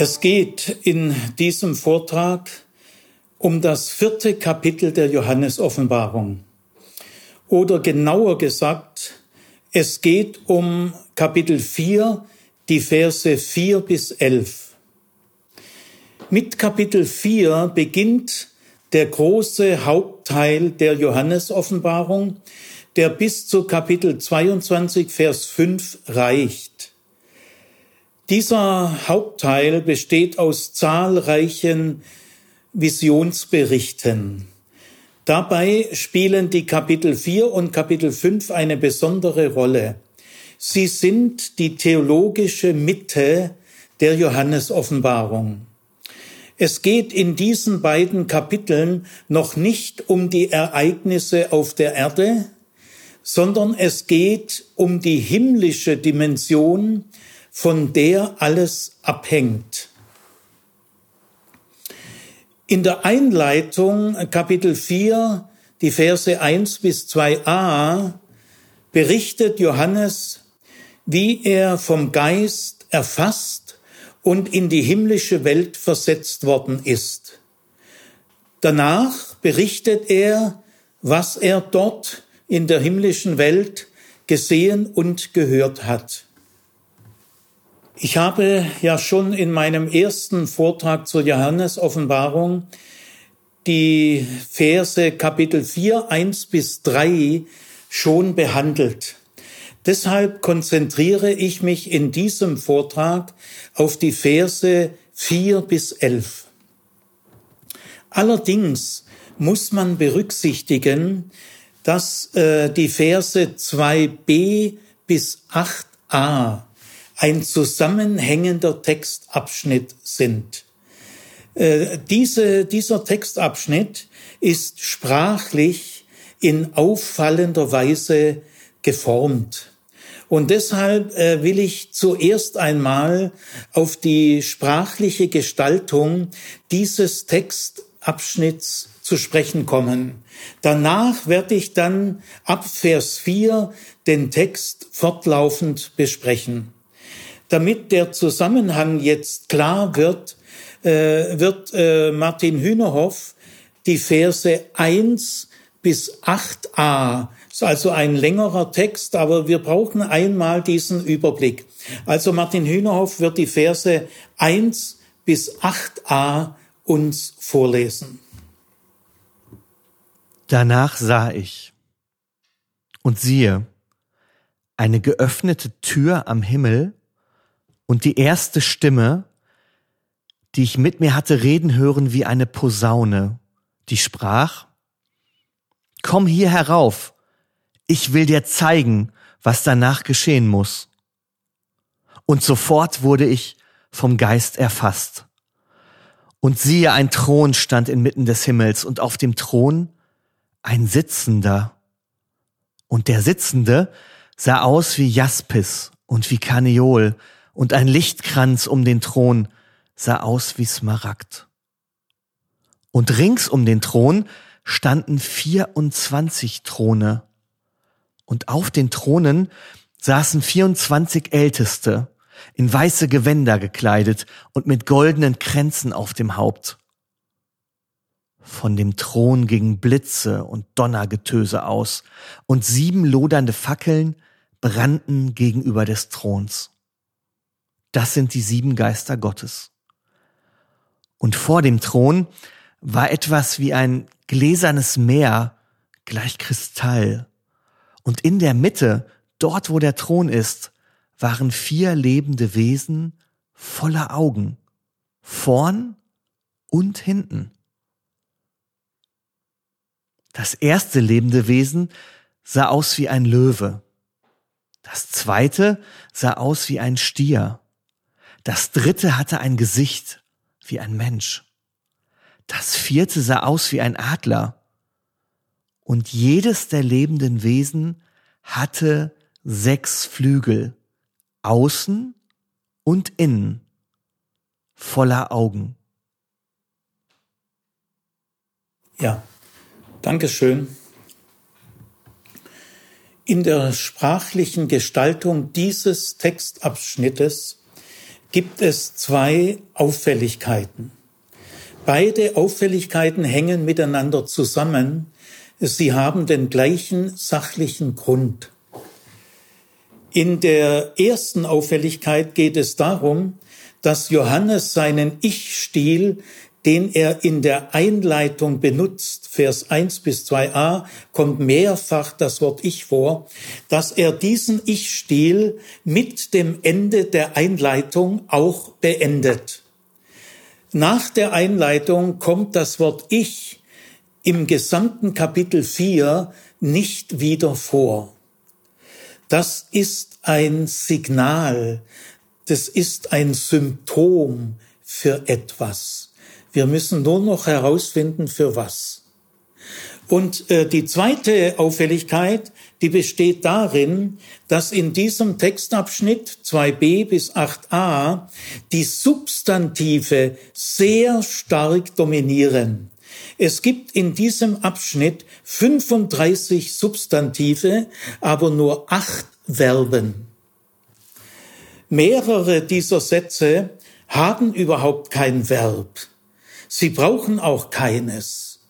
Es geht in diesem Vortrag um das vierte Kapitel der Johannesoffenbarung. Oder genauer gesagt, es geht um Kapitel 4, die Verse 4 bis 11. Mit Kapitel 4 beginnt der große Hauptteil der Johannesoffenbarung, der bis zu Kapitel 22, Vers 5 reicht. Dieser Hauptteil besteht aus zahlreichen Visionsberichten. Dabei spielen die Kapitel 4 und Kapitel 5 eine besondere Rolle. Sie sind die theologische Mitte der Johannesoffenbarung. Es geht in diesen beiden Kapiteln noch nicht um die Ereignisse auf der Erde, sondern es geht um die himmlische Dimension, von der alles abhängt. In der Einleitung Kapitel 4, die Verse 1 bis 2a, berichtet Johannes, wie er vom Geist erfasst und in die himmlische Welt versetzt worden ist. Danach berichtet er, was er dort in der himmlischen Welt gesehen und gehört hat. Ich habe ja schon in meinem ersten Vortrag zur Johannes-Offenbarung die Verse Kapitel 4, 1 bis 3 schon behandelt. Deshalb konzentriere ich mich in diesem Vortrag auf die Verse 4 bis 11. Allerdings muss man berücksichtigen, dass äh, die Verse 2b bis 8a ein zusammenhängender Textabschnitt sind. Äh, diese, dieser Textabschnitt ist sprachlich in auffallender Weise geformt. Und deshalb äh, will ich zuerst einmal auf die sprachliche Gestaltung dieses Textabschnitts zu sprechen kommen. Danach werde ich dann ab Vers 4 den Text fortlaufend besprechen. Damit der Zusammenhang jetzt klar wird, äh, wird äh, Martin Hühnerhoff die Verse 1 bis 8a, ist also ein längerer Text, aber wir brauchen einmal diesen Überblick. Also Martin Hühnerhoff wird die Verse 1 bis 8a uns vorlesen. Danach sah ich und siehe, eine geöffnete Tür am Himmel und die erste Stimme, die ich mit mir hatte reden hören wie eine Posaune, die sprach, Komm hier herauf, ich will dir zeigen, was danach geschehen muss. Und sofort wurde ich vom Geist erfasst. Und siehe, ein Thron stand inmitten des Himmels und auf dem Thron ein Sitzender. Und der Sitzende sah aus wie Jaspis und wie Karneol und ein Lichtkranz um den Thron sah aus wie Smaragd. Und rings um den Thron standen 24 Throne. Und auf den Thronen saßen 24 Älteste, in weiße Gewänder gekleidet und mit goldenen Kränzen auf dem Haupt. Von dem Thron gingen Blitze und Donnergetöse aus, und sieben lodernde Fackeln brannten gegenüber des Throns. Das sind die sieben Geister Gottes. Und vor dem Thron war etwas wie ein gläsernes Meer gleich Kristall. Und in der Mitte, dort wo der Thron ist, waren vier lebende Wesen voller Augen, vorn und hinten. Das erste lebende Wesen sah aus wie ein Löwe. Das zweite sah aus wie ein Stier. Das dritte hatte ein Gesicht wie ein Mensch. Das vierte sah aus wie ein Adler. Und jedes der lebenden Wesen hatte sechs Flügel, außen und innen, voller Augen. Ja, Dankeschön. In der sprachlichen Gestaltung dieses Textabschnittes gibt es zwei Auffälligkeiten. Beide Auffälligkeiten hängen miteinander zusammen. Sie haben den gleichen sachlichen Grund. In der ersten Auffälligkeit geht es darum, dass Johannes seinen Ich-Stil den er in der Einleitung benutzt, Vers 1 bis 2a, kommt mehrfach das Wort Ich vor, dass er diesen Ich-Stil mit dem Ende der Einleitung auch beendet. Nach der Einleitung kommt das Wort Ich im gesamten Kapitel 4 nicht wieder vor. Das ist ein Signal, das ist ein Symptom für etwas. Wir müssen nur noch herausfinden, für was. Und äh, die zweite Auffälligkeit, die besteht darin, dass in diesem Textabschnitt 2b bis 8a die Substantive sehr stark dominieren. Es gibt in diesem Abschnitt 35 Substantive, aber nur acht Verben. Mehrere dieser Sätze haben überhaupt kein Verb. Sie brauchen auch keines.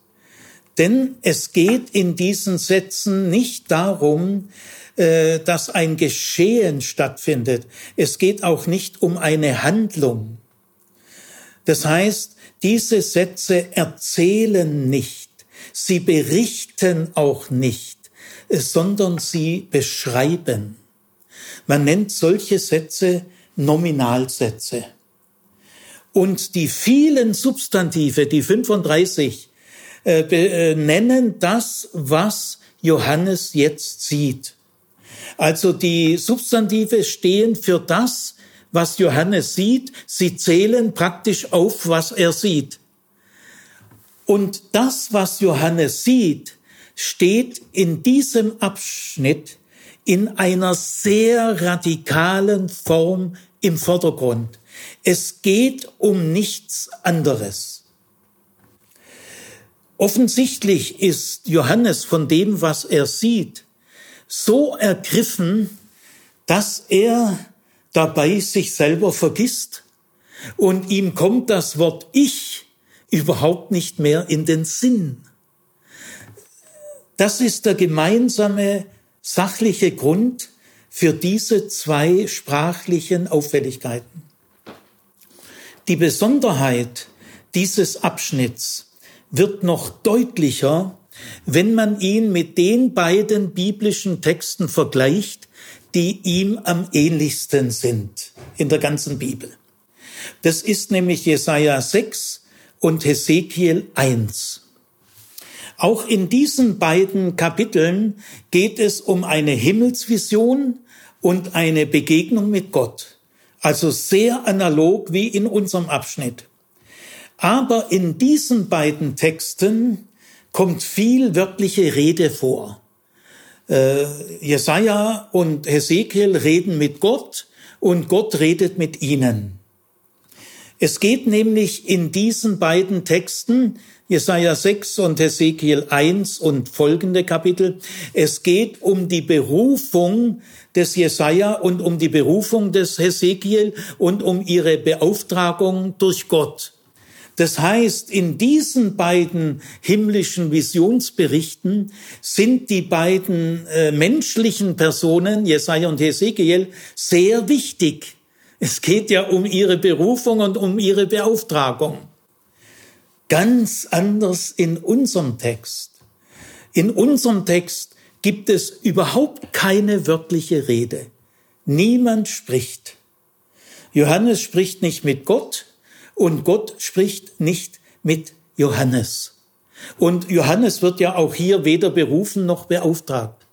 Denn es geht in diesen Sätzen nicht darum, äh, dass ein Geschehen stattfindet. Es geht auch nicht um eine Handlung. Das heißt, diese Sätze erzählen nicht, sie berichten auch nicht, sondern sie beschreiben. Man nennt solche Sätze Nominalsätze. Und die vielen Substantive, die 35, äh, äh, nennen das, was Johannes jetzt sieht. Also die Substantive stehen für das, was Johannes sieht. Sie zählen praktisch auf, was er sieht. Und das, was Johannes sieht, steht in diesem Abschnitt in einer sehr radikalen Form im Vordergrund. Es geht um nichts anderes. Offensichtlich ist Johannes von dem, was er sieht, so ergriffen, dass er dabei sich selber vergisst und ihm kommt das Wort Ich überhaupt nicht mehr in den Sinn. Das ist der gemeinsame sachliche Grund für diese zwei sprachlichen Auffälligkeiten. Die Besonderheit dieses Abschnitts wird noch deutlicher, wenn man ihn mit den beiden biblischen Texten vergleicht, die ihm am ähnlichsten sind in der ganzen Bibel. Das ist nämlich Jesaja 6 und Hesekiel 1. Auch in diesen beiden Kapiteln geht es um eine Himmelsvision und eine Begegnung mit Gott. Also sehr analog wie in unserem Abschnitt. Aber in diesen beiden Texten kommt viel wörtliche Rede vor. Äh, Jesaja und Hesekiel reden mit Gott und Gott redet mit ihnen. Es geht nämlich in diesen beiden Texten, Jesaja 6 und Hesekiel 1 und folgende Kapitel, es geht um die Berufung des Jesaja und um die Berufung des Hesekiel und um ihre Beauftragung durch Gott. Das heißt, in diesen beiden himmlischen Visionsberichten sind die beiden äh, menschlichen Personen, Jesaja und Hesekiel, sehr wichtig. Es geht ja um ihre Berufung und um ihre Beauftragung. Ganz anders in unserem Text. In unserem Text gibt es überhaupt keine wörtliche Rede. Niemand spricht. Johannes spricht nicht mit Gott und Gott spricht nicht mit Johannes. Und Johannes wird ja auch hier weder berufen noch beauftragt.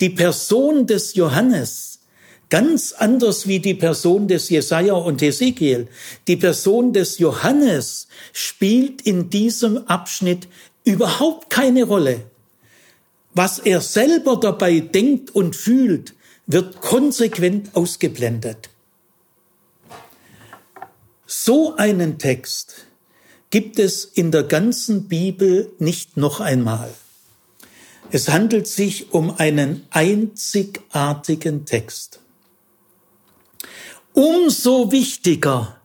Die Person des Johannes, ganz anders wie die Person des Jesaja und Ezekiel, die Person des Johannes spielt in diesem Abschnitt überhaupt keine Rolle. Was er selber dabei denkt und fühlt, wird konsequent ausgeblendet. So einen Text gibt es in der ganzen Bibel nicht noch einmal. Es handelt sich um einen einzigartigen Text. Umso wichtiger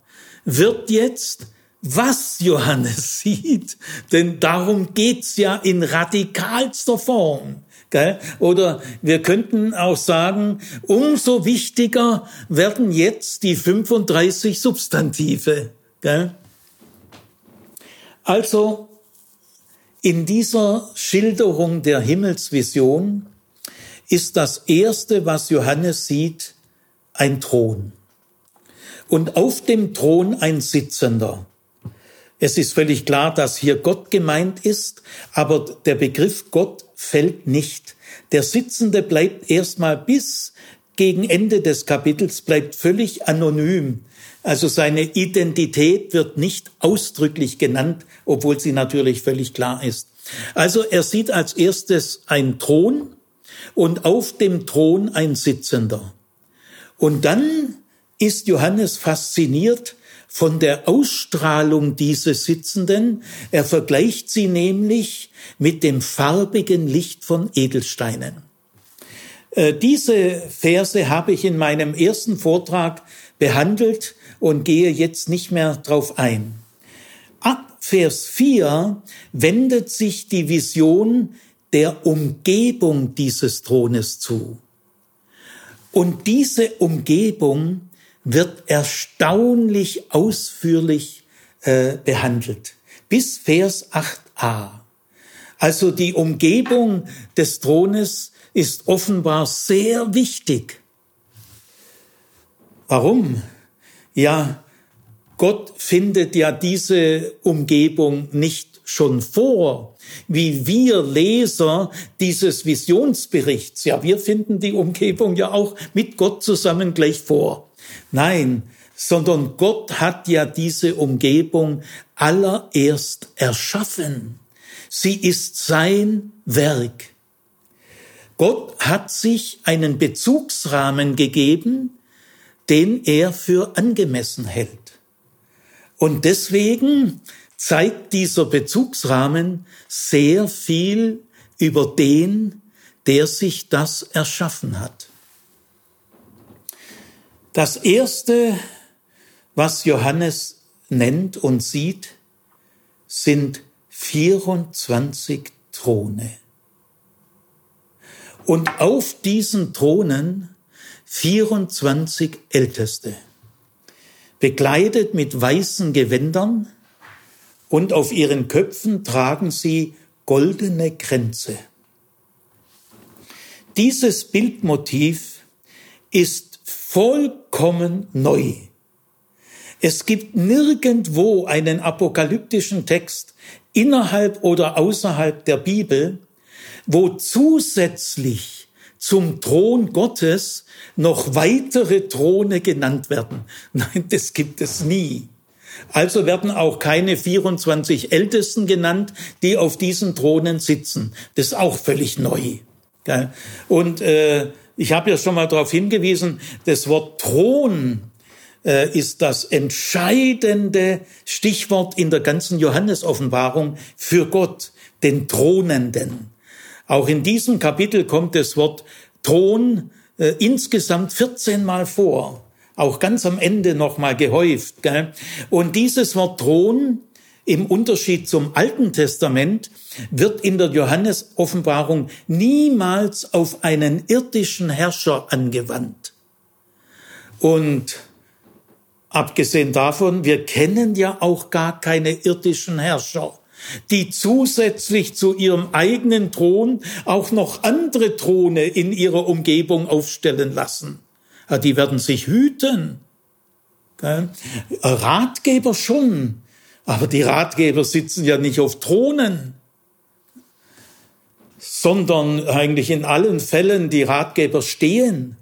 wird jetzt, was Johannes sieht, denn darum geht's ja in radikalster Form. Gell? Oder wir könnten auch sagen, umso wichtiger werden jetzt die 35 Substantive. Gell? Also in dieser Schilderung der Himmelsvision ist das Erste, was Johannes sieht, ein Thron. Und auf dem Thron ein Sitzender. Es ist völlig klar, dass hier Gott gemeint ist, aber der Begriff Gott fällt nicht. Der Sitzende bleibt erstmal bis gegen Ende des Kapitels bleibt völlig anonym. Also seine Identität wird nicht ausdrücklich genannt, obwohl sie natürlich völlig klar ist. Also er sieht als erstes einen Thron und auf dem Thron ein Sitzender. Und dann ist Johannes fasziniert von der Ausstrahlung dieses Sitzenden. Er vergleicht sie nämlich mit dem farbigen Licht von Edelsteinen. Äh, diese Verse habe ich in meinem ersten Vortrag behandelt und gehe jetzt nicht mehr drauf ein. Ab Vers 4 wendet sich die Vision der Umgebung dieses Thrones zu. Und diese Umgebung wird erstaunlich ausführlich äh, behandelt. Bis Vers 8a. Also die Umgebung des Thrones ist offenbar sehr wichtig. Warum? Ja, Gott findet ja diese Umgebung nicht schon vor, wie wir Leser dieses Visionsberichts. Ja, wir finden die Umgebung ja auch mit Gott zusammen gleich vor. Nein, sondern Gott hat ja diese Umgebung allererst erschaffen. Sie ist sein Werk. Gott hat sich einen Bezugsrahmen gegeben, den er für angemessen hält. Und deswegen zeigt dieser Bezugsrahmen sehr viel über den, der sich das erschaffen hat. Das Erste, was Johannes nennt und sieht, sind 24 Throne. Und auf diesen Thronen 24 Älteste, bekleidet mit weißen Gewändern, und auf ihren Köpfen tragen sie goldene Kränze. Dieses Bildmotiv ist vollkommen neu. Es gibt nirgendwo einen apokalyptischen Text innerhalb oder außerhalb der Bibel, wo zusätzlich zum Thron Gottes noch weitere Throne genannt werden. Nein, das gibt es nie. Also werden auch keine 24 Ältesten genannt, die auf diesen Thronen sitzen. Das ist auch völlig neu. Und äh, ich habe ja schon mal darauf hingewiesen, das Wort Thron äh, ist das entscheidende Stichwort in der ganzen Johannesoffenbarung für Gott, den Thronenden. Auch in diesem Kapitel kommt das Wort Thron äh, insgesamt 14 Mal vor, auch ganz am Ende nochmal gehäuft. Gell? Und dieses Wort Thron im Unterschied zum Alten Testament wird in der Johannes-Offenbarung niemals auf einen irdischen Herrscher angewandt. Und abgesehen davon, wir kennen ja auch gar keine irdischen Herrscher die zusätzlich zu ihrem eigenen Thron auch noch andere Throne in ihrer Umgebung aufstellen lassen. Die werden sich hüten. Ratgeber schon, aber die Ratgeber sitzen ja nicht auf Thronen, sondern eigentlich in allen Fällen die Ratgeber stehen.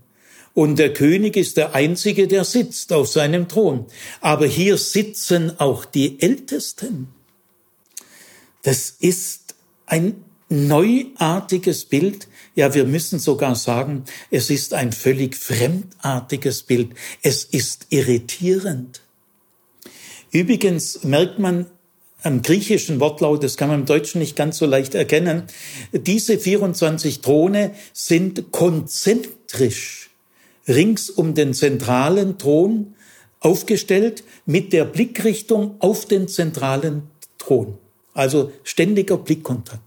Und der König ist der Einzige, der sitzt auf seinem Thron. Aber hier sitzen auch die Ältesten. Das ist ein neuartiges Bild. Ja, wir müssen sogar sagen, es ist ein völlig fremdartiges Bild. Es ist irritierend. Übrigens merkt man am griechischen Wortlaut, das kann man im Deutschen nicht ganz so leicht erkennen, diese 24 Throne sind konzentrisch rings um den zentralen Thron aufgestellt mit der Blickrichtung auf den zentralen Thron. Also ständiger Blickkontakt.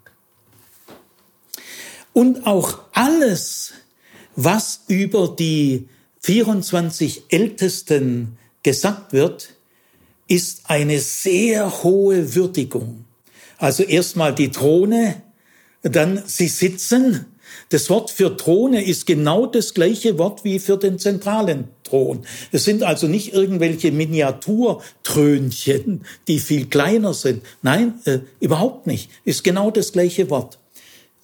Und auch alles, was über die 24 Ältesten gesagt wird, ist eine sehr hohe Würdigung. Also erstmal die Throne, dann sie sitzen. Das Wort für Throne ist genau das gleiche Wort wie für den zentralen Thron. Es sind also nicht irgendwelche Miniaturtrönchen, die viel kleiner sind. Nein, äh, überhaupt nicht. Ist genau das gleiche Wort.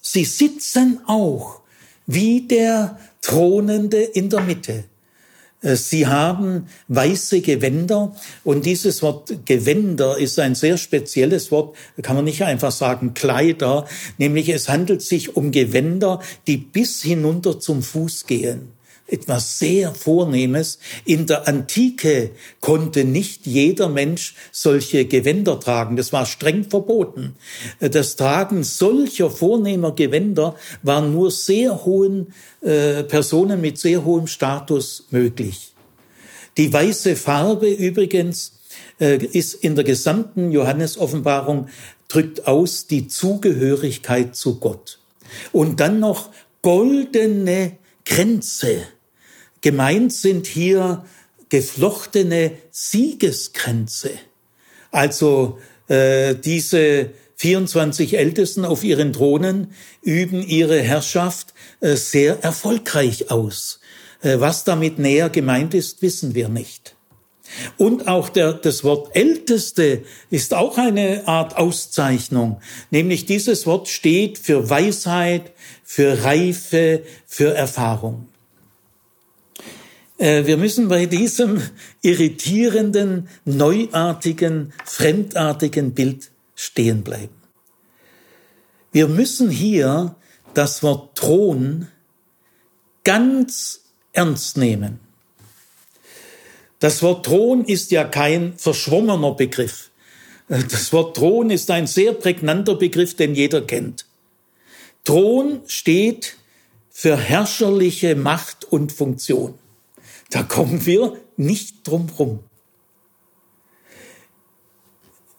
Sie sitzen auch wie der Thronende in der Mitte. Äh, sie haben weiße Gewänder. Und dieses Wort Gewänder ist ein sehr spezielles Wort, kann man nicht einfach sagen Kleider, nämlich es handelt sich um Gewänder, die bis hinunter zum Fuß gehen etwas sehr Vornehmes. In der Antike konnte nicht jeder Mensch solche Gewänder tragen. Das war streng verboten. Das Tragen solcher vornehmer Gewänder war nur sehr hohen äh, Personen mit sehr hohem Status möglich. Die weiße Farbe übrigens äh, ist in der gesamten Johannesoffenbarung drückt aus die Zugehörigkeit zu Gott. Und dann noch goldene Grenze. Gemeint sind hier geflochtene Siegeskränze. Also äh, diese 24 Ältesten auf ihren Thronen üben ihre Herrschaft äh, sehr erfolgreich aus. Äh, was damit näher gemeint ist, wissen wir nicht. Und auch der, das Wort Älteste ist auch eine Art Auszeichnung, nämlich dieses Wort steht für Weisheit, für Reife, für Erfahrung. Äh, wir müssen bei diesem irritierenden, neuartigen, fremdartigen Bild stehen bleiben. Wir müssen hier das Wort Thron ganz ernst nehmen. Das Wort Thron ist ja kein verschwommener Begriff. Das Wort Thron ist ein sehr prägnanter Begriff, den jeder kennt. Thron steht für herrscherliche Macht und Funktion. Da kommen wir nicht drum rum.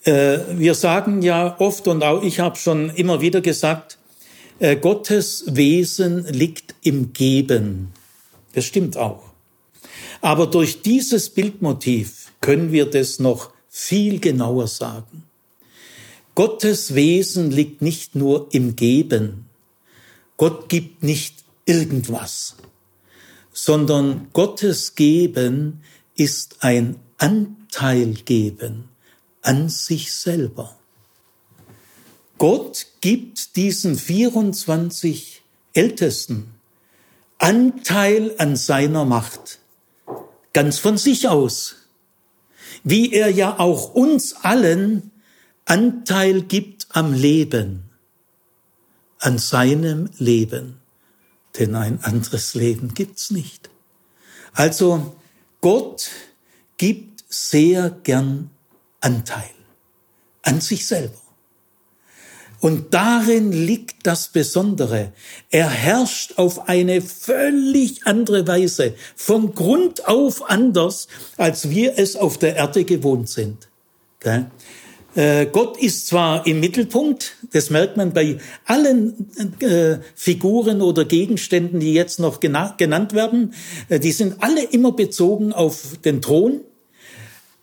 Äh, wir sagen ja oft, und auch ich habe schon immer wieder gesagt, äh, Gottes Wesen liegt im Geben. Das stimmt auch. Aber durch dieses Bildmotiv können wir das noch viel genauer sagen. Gottes Wesen liegt nicht nur im Geben. Gott gibt nicht irgendwas sondern Gottes Geben ist ein Anteilgeben an sich selber. Gott gibt diesen 24 Ältesten Anteil an seiner Macht, ganz von sich aus, wie er ja auch uns allen Anteil gibt am Leben, an seinem Leben denn ein anderes Leben gibt's nicht. Also Gott gibt sehr gern Anteil an sich selber. Und darin liegt das Besondere. Er herrscht auf eine völlig andere Weise, von Grund auf anders, als wir es auf der Erde gewohnt sind. Äh, Gott ist zwar im Mittelpunkt, das merkt man bei allen äh, Figuren oder Gegenständen, die jetzt noch genannt werden, äh, die sind alle immer bezogen auf den Thron.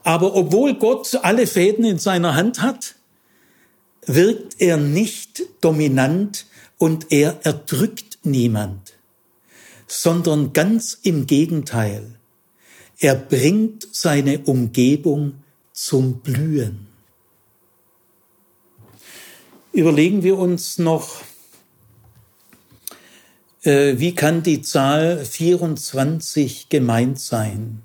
Aber obwohl Gott alle Fäden in seiner Hand hat, wirkt er nicht dominant und er erdrückt niemand, sondern ganz im Gegenteil. Er bringt seine Umgebung zum Blühen überlegen wir uns noch, äh, wie kann die Zahl 24 gemeint sein?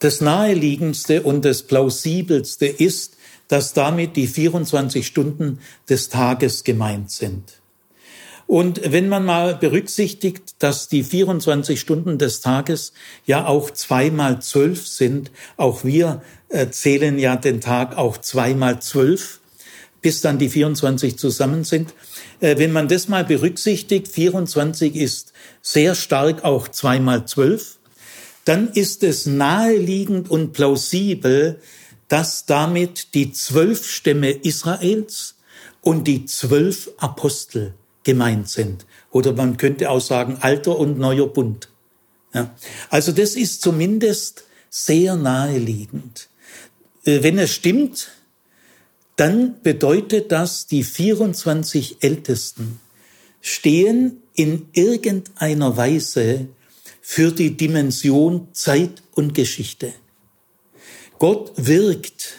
Das naheliegendste und das plausibelste ist, dass damit die 24 Stunden des Tages gemeint sind. Und wenn man mal berücksichtigt, dass die 24 Stunden des Tages ja auch zweimal zwölf sind, auch wir äh, zählen ja den Tag auch zweimal zwölf, bis dann die 24 zusammen sind. Äh, wenn man das mal berücksichtigt, 24 ist sehr stark auch zweimal zwölf, dann ist es naheliegend und plausibel, dass damit die zwölf Stämme Israels und die zwölf Apostel gemeint sind. Oder man könnte auch sagen, alter und neuer Bund. Ja. Also das ist zumindest sehr naheliegend. Äh, wenn es stimmt, dann bedeutet das, die 24 Ältesten stehen in irgendeiner Weise für die Dimension Zeit und Geschichte. Gott wirkt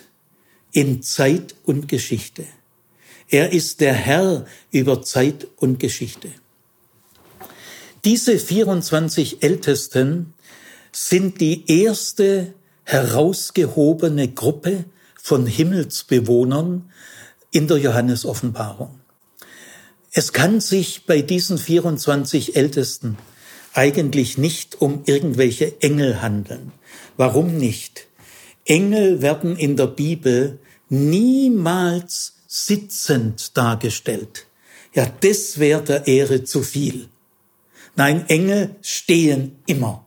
in Zeit und Geschichte. Er ist der Herr über Zeit und Geschichte. Diese 24 Ältesten sind die erste herausgehobene Gruppe von Himmelsbewohnern in der Johannesoffenbarung. Es kann sich bei diesen 24 Ältesten eigentlich nicht um irgendwelche Engel handeln. Warum nicht? Engel werden in der Bibel niemals sitzend dargestellt. Ja, das wäre der Ehre zu viel. Nein, Engel stehen immer.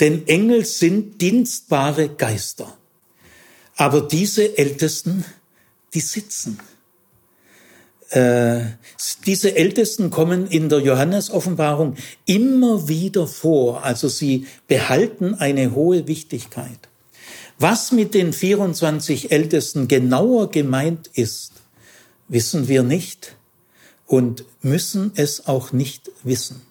Denn Engel sind dienstbare Geister. Aber diese Ältesten, die sitzen. Äh, diese Ältesten kommen in der Johannesoffenbarung immer wieder vor. Also sie behalten eine hohe Wichtigkeit. Was mit den 24 Ältesten genauer gemeint ist, wissen wir nicht und müssen es auch nicht wissen.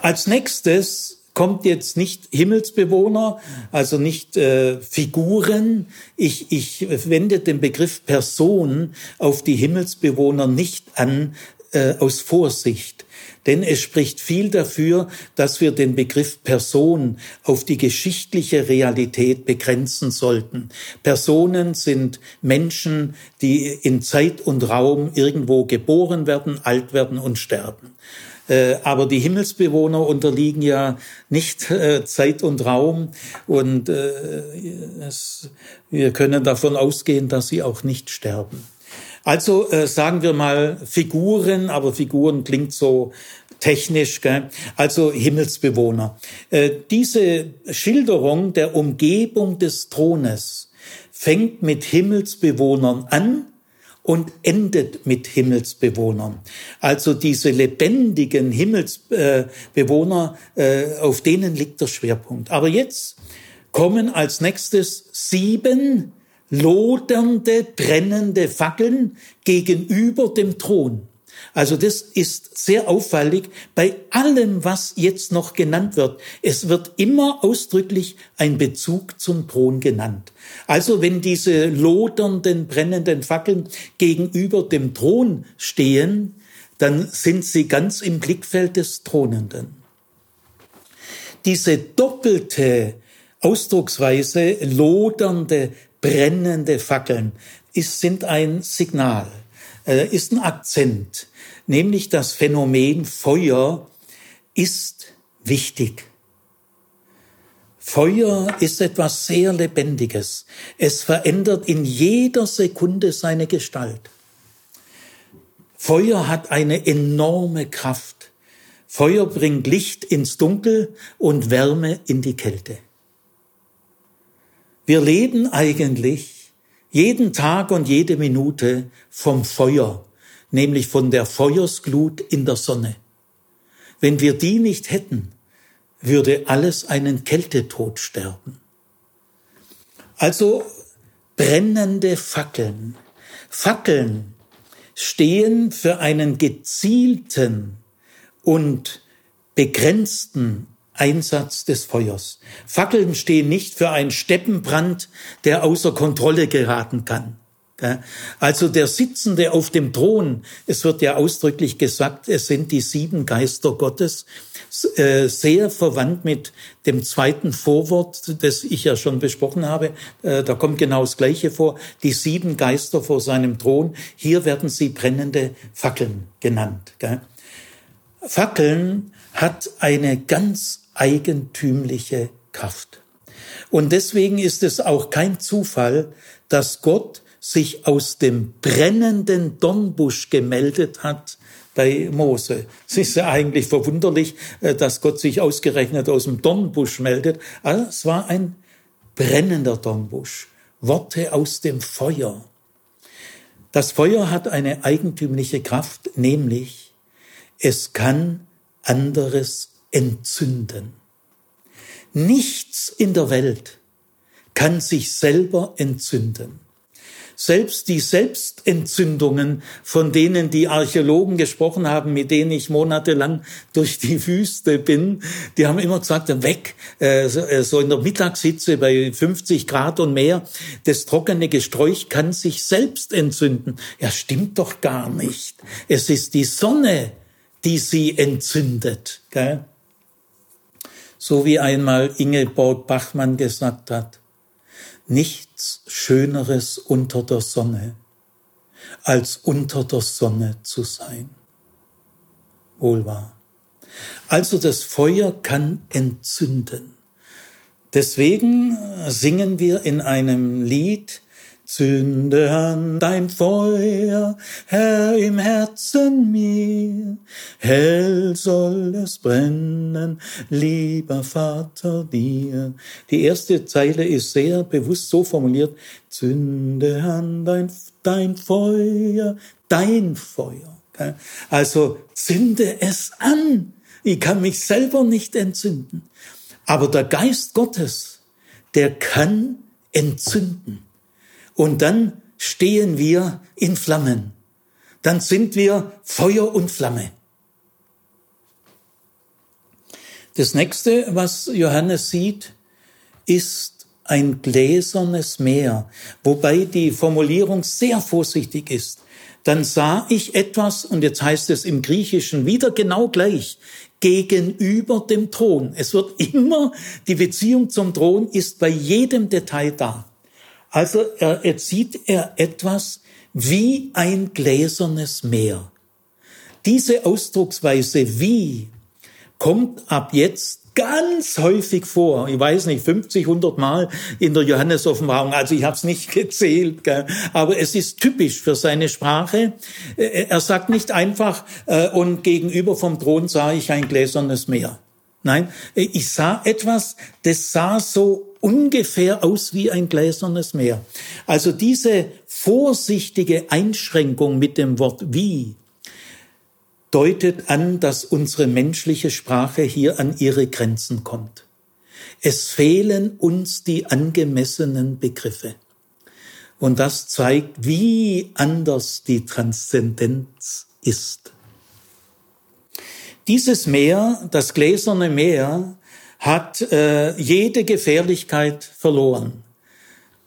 Als nächstes kommt jetzt nicht Himmelsbewohner, also nicht äh, Figuren. Ich, ich wende den Begriff Person auf die Himmelsbewohner nicht an äh, aus Vorsicht. Denn es spricht viel dafür, dass wir den Begriff Person auf die geschichtliche Realität begrenzen sollten. Personen sind Menschen, die in Zeit und Raum irgendwo geboren werden, alt werden und sterben. Äh, aber die Himmelsbewohner unterliegen ja nicht äh, Zeit und Raum und äh, es, wir können davon ausgehen, dass sie auch nicht sterben. Also sagen wir mal Figuren, aber Figuren klingt so technisch, gell? also Himmelsbewohner. Diese Schilderung der Umgebung des Thrones fängt mit Himmelsbewohnern an und endet mit Himmelsbewohnern. Also diese lebendigen Himmelsbewohner, äh, auf denen liegt der Schwerpunkt. Aber jetzt kommen als nächstes sieben lodernde, brennende Fackeln gegenüber dem Thron. Also das ist sehr auffällig bei allem, was jetzt noch genannt wird. Es wird immer ausdrücklich ein Bezug zum Thron genannt. Also wenn diese lodernden, brennenden Fackeln gegenüber dem Thron stehen, dann sind sie ganz im Blickfeld des Thronenden. Diese doppelte Ausdrucksweise lodernde, brennende Fackeln ist, sind ein Signal, äh, ist ein Akzent nämlich das Phänomen Feuer ist wichtig. Feuer ist etwas sehr Lebendiges. Es verändert in jeder Sekunde seine Gestalt. Feuer hat eine enorme Kraft. Feuer bringt Licht ins Dunkel und Wärme in die Kälte. Wir leben eigentlich jeden Tag und jede Minute vom Feuer, nämlich von der Feuersglut in der Sonne. Wenn wir die nicht hätten, würde alles einen Kältetod sterben. Also brennende Fackeln. Fackeln stehen für einen gezielten und begrenzten Einsatz des Feuers. Fackeln stehen nicht für einen Steppenbrand, der außer Kontrolle geraten kann. Also der Sitzende auf dem Thron, es wird ja ausdrücklich gesagt, es sind die sieben Geister Gottes, äh, sehr verwandt mit dem zweiten Vorwort, das ich ja schon besprochen habe. Äh, da kommt genau das Gleiche vor. Die sieben Geister vor seinem Thron. Hier werden sie brennende Fackeln genannt. Fackeln hat eine ganz eigentümliche Kraft. Und deswegen ist es auch kein Zufall, dass Gott sich aus dem brennenden Dornbusch gemeldet hat bei Mose. Es ist ja eigentlich verwunderlich, äh, dass Gott sich ausgerechnet aus dem Dornbusch meldet. Aber es war ein brennender Dornbusch. Worte aus dem Feuer. Das Feuer hat eine eigentümliche Kraft, nämlich es kann anderes entzünden. Nichts in der Welt kann sich selber entzünden. Selbst die Selbstentzündungen, von denen die Archäologen gesprochen haben, mit denen ich monatelang durch die Wüste bin, die haben immer gesagt, weg, äh, äh, so in der Mittagshitze bei 50 Grad und mehr, das trockene Gesträuch kann sich selbst entzünden. Ja, stimmt doch gar nicht. Es ist die Sonne, die sie entzündet. Gell? So wie einmal Ingeborg Bachmann gesagt hat, nichts Schöneres unter der Sonne, als unter der Sonne zu sein. Wohl wahr. Also das Feuer kann entzünden. Deswegen singen wir in einem Lied, Zünde an dein Feuer, Herr, im Herzen mir, hell soll es brennen, lieber Vater dir. Die erste Zeile ist sehr bewusst so formuliert, Zünde an dein, dein Feuer, dein Feuer. Also zünde es an. Ich kann mich selber nicht entzünden. Aber der Geist Gottes, der kann entzünden. Und dann stehen wir in Flammen. Dann sind wir Feuer und Flamme. Das nächste, was Johannes sieht, ist ein gläsernes Meer, wobei die Formulierung sehr vorsichtig ist. Dann sah ich etwas, und jetzt heißt es im Griechischen wieder genau gleich, gegenüber dem Thron. Es wird immer, die Beziehung zum Thron ist bei jedem Detail da. Also er, er sieht er etwas wie ein gläsernes Meer. Diese Ausdrucksweise wie kommt ab jetzt ganz häufig vor. Ich weiß nicht, 50, 100 Mal in der Johannes-Offenbarung. Also ich habe es nicht gezählt, gell? aber es ist typisch für seine Sprache. Äh, er sagt nicht einfach, äh, und gegenüber vom Thron sah ich ein gläsernes Meer. Nein, äh, ich sah etwas, das sah so ungefähr aus wie ein gläsernes Meer. Also diese vorsichtige Einschränkung mit dem Wort wie deutet an, dass unsere menschliche Sprache hier an ihre Grenzen kommt. Es fehlen uns die angemessenen Begriffe. Und das zeigt, wie anders die Transzendenz ist. Dieses Meer, das gläserne Meer, hat äh, jede Gefährlichkeit verloren.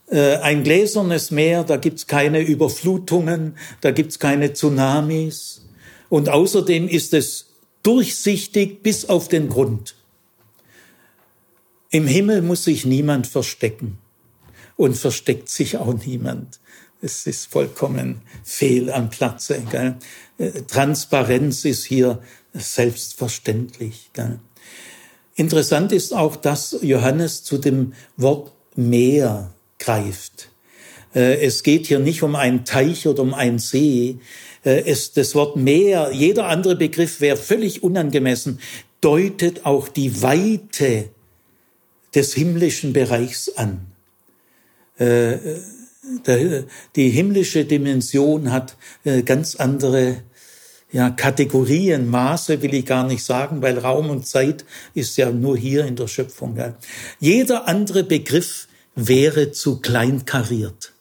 Äh, ein gläsernes Meer, da gibt's keine Überflutungen, da gibt's keine Tsunamis und außerdem ist es durchsichtig bis auf den Grund. Im Himmel muss sich niemand verstecken und versteckt sich auch niemand. Es ist vollkommen fehl am Platze. Gell? Äh, Transparenz ist hier selbstverständlich. Gell? Interessant ist auch, dass Johannes zu dem Wort Meer greift. Äh, es geht hier nicht um einen Teich oder um einen See. Äh, es, das Wort Meer, jeder andere Begriff wäre völlig unangemessen, deutet auch die Weite des himmlischen Bereichs an. Äh, die himmlische Dimension hat ganz andere ja, Kategorien, Maße will ich gar nicht sagen, weil Raum und Zeit ist ja nur hier in der Schöpfung. Ja. Jeder andere Begriff wäre zu kleinkariert.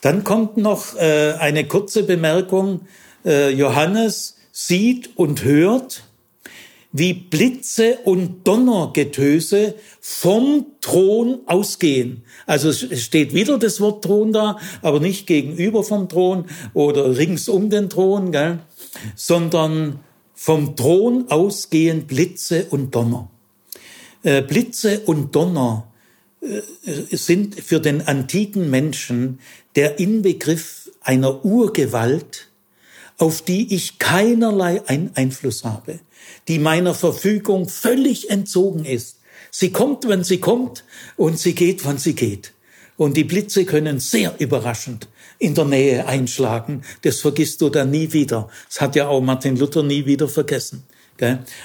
Dann kommt noch äh, eine kurze Bemerkung. Äh, Johannes sieht und hört wie Blitze und Donnergetöse vom Thron ausgehen. Also es steht wieder das Wort Thron da, aber nicht gegenüber vom Thron oder rings um den Thron, gell? sondern vom Thron ausgehen Blitze und Donner. Äh, Blitze und Donner äh, sind für den antiken Menschen der Inbegriff einer Urgewalt, auf die ich keinerlei Einfluss habe die meiner Verfügung völlig entzogen ist. Sie kommt, wenn sie kommt und sie geht, wann sie geht. Und die Blitze können sehr überraschend in der Nähe einschlagen. Das vergisst du dann nie wieder. Das hat ja auch Martin Luther nie wieder vergessen.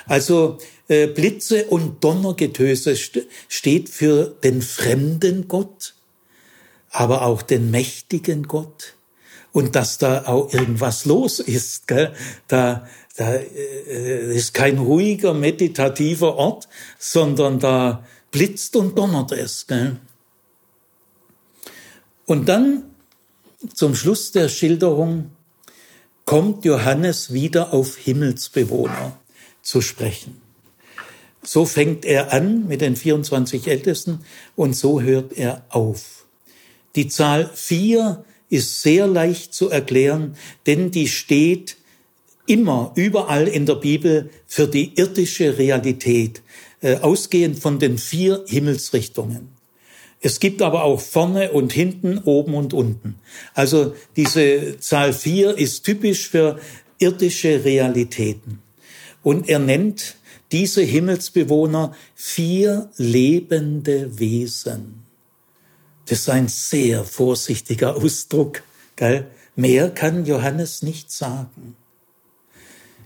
Also äh, Blitze und Donnergetöse steht für den fremden Gott, aber auch den mächtigen Gott. Und dass da auch irgendwas los ist. Da, da äh, ist kein ruhiger, meditativer Ort, sondern da blitzt und donnert es. Gell? Und dann zum Schluss der Schilderung kommt Johannes wieder auf Himmelsbewohner zu sprechen. So fängt er an mit den 24 Ältesten und so hört er auf. Die Zahl vier ist sehr leicht zu erklären, denn die steht immer überall in der Bibel für die irdische Realität, äh, ausgehend von den vier Himmelsrichtungen. Es gibt aber auch vorne und hinten, oben und unten. Also diese Zahl vier ist typisch für irdische Realitäten. Und er nennt diese Himmelsbewohner vier lebende Wesen. Das ist ein sehr vorsichtiger Ausdruck. Gell? Mehr kann Johannes nicht sagen.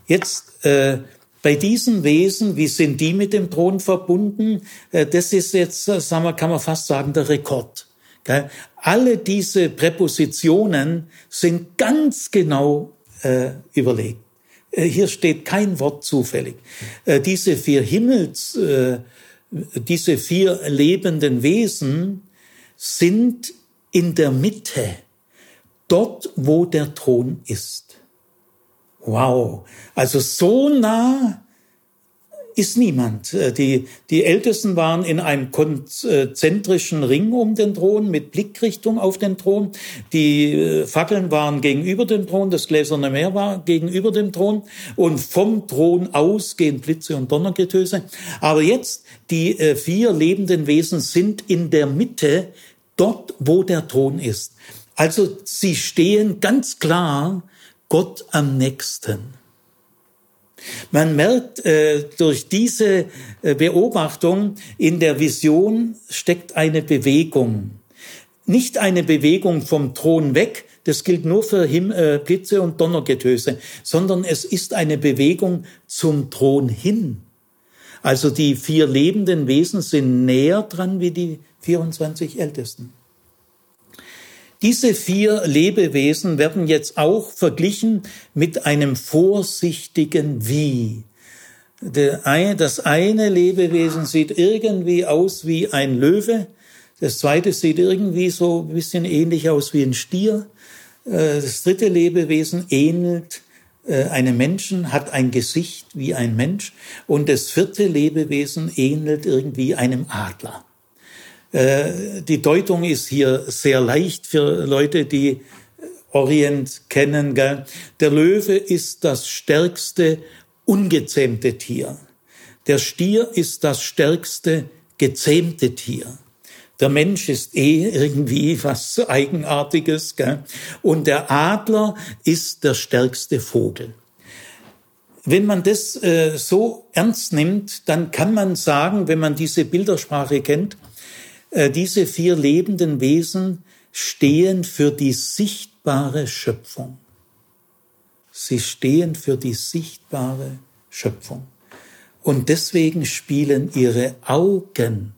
Jetzt äh, bei diesen Wesen, wie sind die mit dem Thron verbunden? Äh, das ist jetzt, äh, sagen wir, kann man fast sagen, der Rekord. Gell? Alle diese Präpositionen sind ganz genau äh, überlegt. Äh, hier steht kein Wort zufällig. Äh, diese vier Himmels, diese vier lebenden Wesen sind in der Mitte, dort wo der Thron ist. Wow, also so nah ist niemand. Äh, die, die Ältesten waren in einem konzentrischen Ring um den Thron mit Blickrichtung auf den Thron. Die äh, Fackeln waren gegenüber dem Thron, das gläserne Meer war gegenüber dem Thron und vom Thron aus gehen Blitze und Donnergetöse. Aber jetzt, die äh, vier lebenden Wesen sind in der Mitte, dort wo der Thron ist. Also sie stehen ganz klar Gott am nächsten. Man merkt äh, durch diese äh, Beobachtung, in der Vision steckt eine Bewegung. Nicht eine Bewegung vom Thron weg, das gilt nur für Him äh, Blitze und Donnergetöse, sondern es ist eine Bewegung zum Thron hin. Also die vier lebenden Wesen sind näher dran wie die 24 Ältesten. Diese vier Lebewesen werden jetzt auch verglichen mit einem vorsichtigen Wie. Das eine Lebewesen sieht irgendwie aus wie ein Löwe, das zweite sieht irgendwie so ein bisschen ähnlich aus wie ein Stier, äh, das dritte Lebewesen ähnelt äh, einem Menschen, hat ein Gesicht wie ein Mensch und das vierte Lebewesen ähnelt irgendwie einem Adler. Äh, die Deutung ist hier sehr leicht für Leute, die Orient kennen. Gell? Der Löwe ist das stärkste ungezähmte Tier. Der Stier ist das stärkste gezähmte Tier. Der Mensch ist eh irgendwie was Eigenartiges. Gell? Und der Adler ist der stärkste Vogel. Wenn man das äh, so ernst nimmt, dann kann man sagen, wenn man diese Bildersprache kennt, äh, diese vier lebenden Wesen stehen für die sichtbare Schöpfung. Sie stehen für die sichtbare Schöpfung. Und deswegen spielen ihre Augen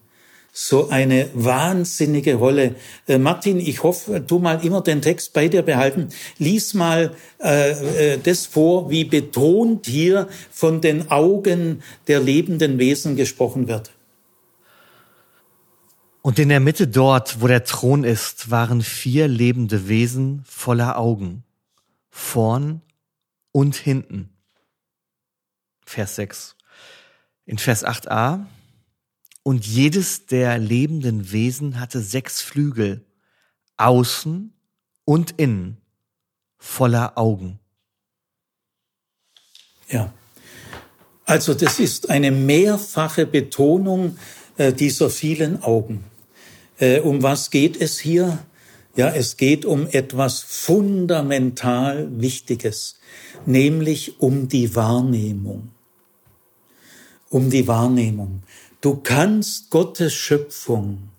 so eine wahnsinnige Rolle. Äh, Martin, ich hoffe, du mal immer den Text bei dir behalten. Lies mal äh, äh, das vor, wie betont hier von den Augen der lebenden Wesen gesprochen wird. Und in der Mitte dort, wo der Thron ist, waren vier lebende Wesen voller Augen, vorn und hinten. Vers 6. In Vers 8a. Und jedes der lebenden Wesen hatte sechs Flügel, außen und innen, voller Augen. Ja. Also das ist eine mehrfache Betonung äh, dieser vielen Augen. Äh, um was geht es hier? Ja, es geht um etwas fundamental Wichtiges, nämlich um die Wahrnehmung. Um die Wahrnehmung. Du kannst Gottes Schöpfung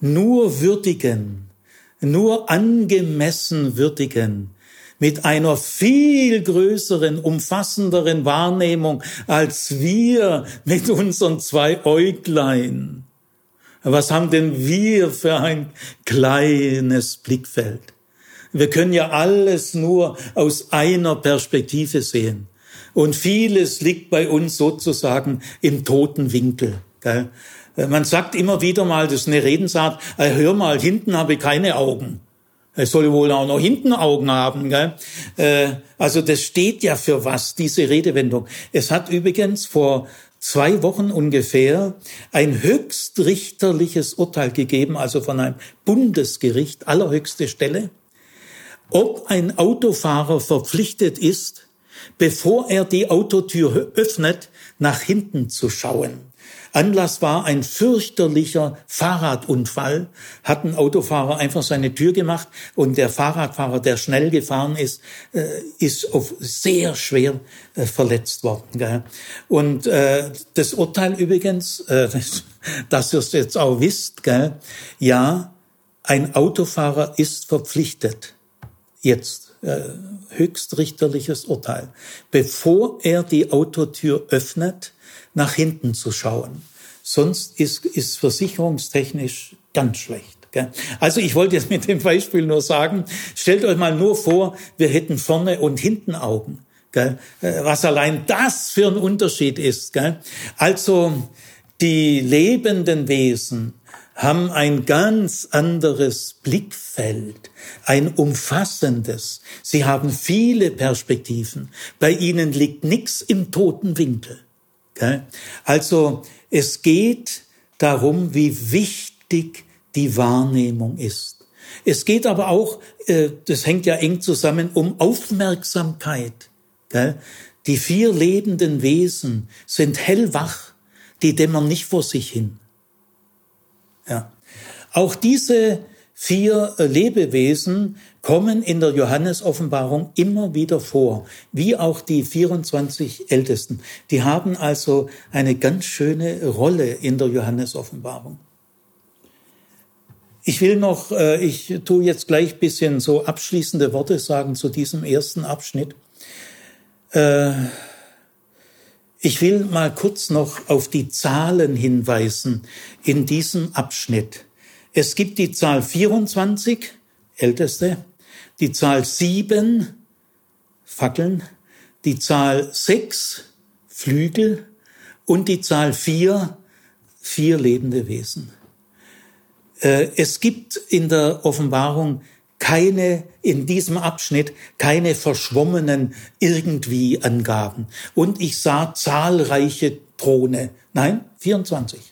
nur würdigen, nur angemessen würdigen, mit einer viel größeren, umfassenderen Wahrnehmung als wir mit unseren zwei Äuglein. Was haben denn wir für ein kleines Blickfeld? Wir können ja alles nur aus einer Perspektive sehen. Und vieles liegt bei uns sozusagen im toten Winkel. Gell? Man sagt immer wieder mal, das ist eine Redensart, hör mal, hinten habe ich keine Augen. Er soll wohl auch noch hinten Augen haben. Gell? Äh, also das steht ja für was, diese Redewendung. Es hat übrigens vor zwei Wochen ungefähr ein höchstrichterliches Urteil gegeben, also von einem Bundesgericht, allerhöchste Stelle, ob ein Autofahrer verpflichtet ist, bevor er die Autotür öffnet, nach hinten zu schauen. Anlass war ein fürchterlicher Fahrradunfall. Hat ein Autofahrer einfach seine Tür gemacht und der Fahrradfahrer, der schnell gefahren ist, äh, ist auf sehr schwer äh, verletzt worden. Und äh, das Urteil übrigens, dass ihr es jetzt auch wisst, ja, ein Autofahrer ist verpflichtet, jetzt höchstrichterliches Urteil, bevor er die Autotür öffnet, nach hinten zu schauen. Sonst ist, ist versicherungstechnisch ganz schlecht. Also ich wollte jetzt mit dem Beispiel nur sagen, stellt euch mal nur vor, wir hätten vorne und hinten Augen. Äh, was allein das für ein Unterschied ist. Also die lebenden Wesen haben ein ganz anderes Blickfeld, ein umfassendes. Sie haben viele Perspektiven. Bei ihnen liegt nichts im toten Winkel. Also es geht darum, wie wichtig die Wahrnehmung ist. Es geht aber auch, äh, das hängt ja eng zusammen, um Aufmerksamkeit. Die vier lebenden Wesen sind hellwach, die dämmern nicht vor sich hin. Ja. Auch diese vier äh, Lebewesen kommen in der Johannesoffenbarung immer wieder vor, wie auch die 24 Ältesten. Die haben also eine ganz schöne Rolle in der Johannesoffenbarung. Ich will noch, äh, ich tue jetzt gleich bisschen so abschließende Worte sagen zu diesem ersten Abschnitt. Äh, ich will mal kurz noch auf die Zahlen hinweisen in diesem Abschnitt. Es gibt die Zahl 24, Älteste, die Zahl 7, Fackeln, die Zahl 6, Flügel und die Zahl 4, vier lebende Wesen. Äh, es gibt in der Offenbarung keine, in diesem Abschnitt, keine verschwommenen irgendwie Angaben. Und ich sah zahlreiche Throne. Nein, 24.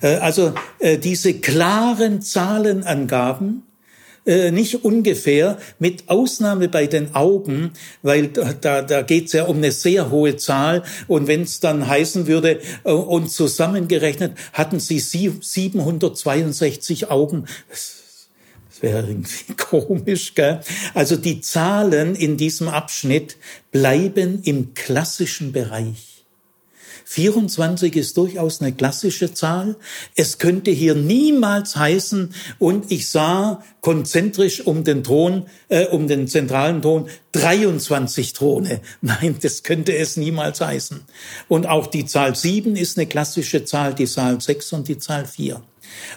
Äh, also äh, diese klaren Zahlenangaben, äh, nicht ungefähr, mit Ausnahme bei den Augen, weil da, da geht es ja um eine sehr hohe Zahl. Und wenn es dann heißen würde, und zusammengerechnet hatten sie 762 Augen. Das wäre irgendwie komisch, gell? Also die Zahlen in diesem Abschnitt bleiben im klassischen Bereich. 24 ist durchaus eine klassische Zahl. Es könnte hier niemals heißen, und ich sah konzentrisch um den Thron, äh, um den zentralen Thron 23 Throne. Nein, das könnte es niemals heißen. Und auch die Zahl 7 ist eine klassische Zahl, die Zahl 6 und die Zahl 4.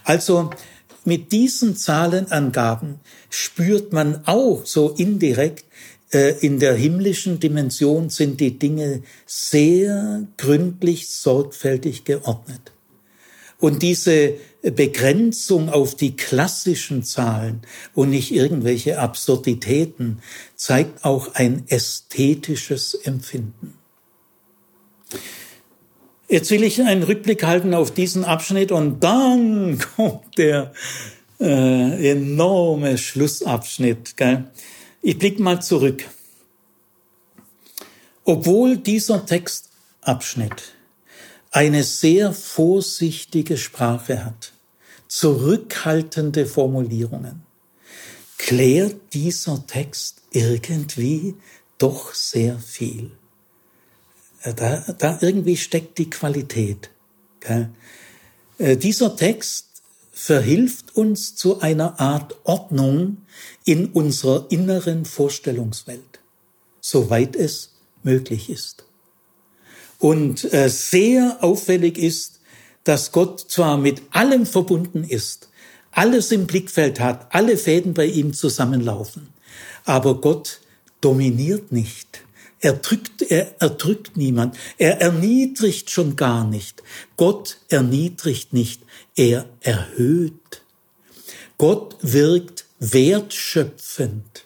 Also mit diesen Zahlenangaben spürt man auch so indirekt, in der himmlischen Dimension sind die Dinge sehr gründlich, sorgfältig geordnet. Und diese Begrenzung auf die klassischen Zahlen und nicht irgendwelche Absurditäten zeigt auch ein ästhetisches Empfinden. Jetzt will ich einen Rückblick halten auf diesen Abschnitt und dann kommt der äh, enorme Schlussabschnitt. Gell? Ich blicke mal zurück. Obwohl dieser Textabschnitt eine sehr vorsichtige Sprache hat, zurückhaltende Formulierungen, klärt dieser Text irgendwie doch sehr viel. Äh, da, da irgendwie steckt die Qualität. Gell? Äh, dieser Text verhilft uns zu einer Art Ordnung in unserer inneren Vorstellungswelt, soweit es möglich ist. Und äh, sehr auffällig ist, dass Gott zwar mit allem verbunden ist, alles im Blickfeld hat, alle Fäden bei ihm zusammenlaufen, aber Gott dominiert nicht. Er drückt, er erdrückt niemand. Er erniedrigt schon gar nicht. Gott erniedrigt nicht. Er erhöht. Gott wirkt wertschöpfend.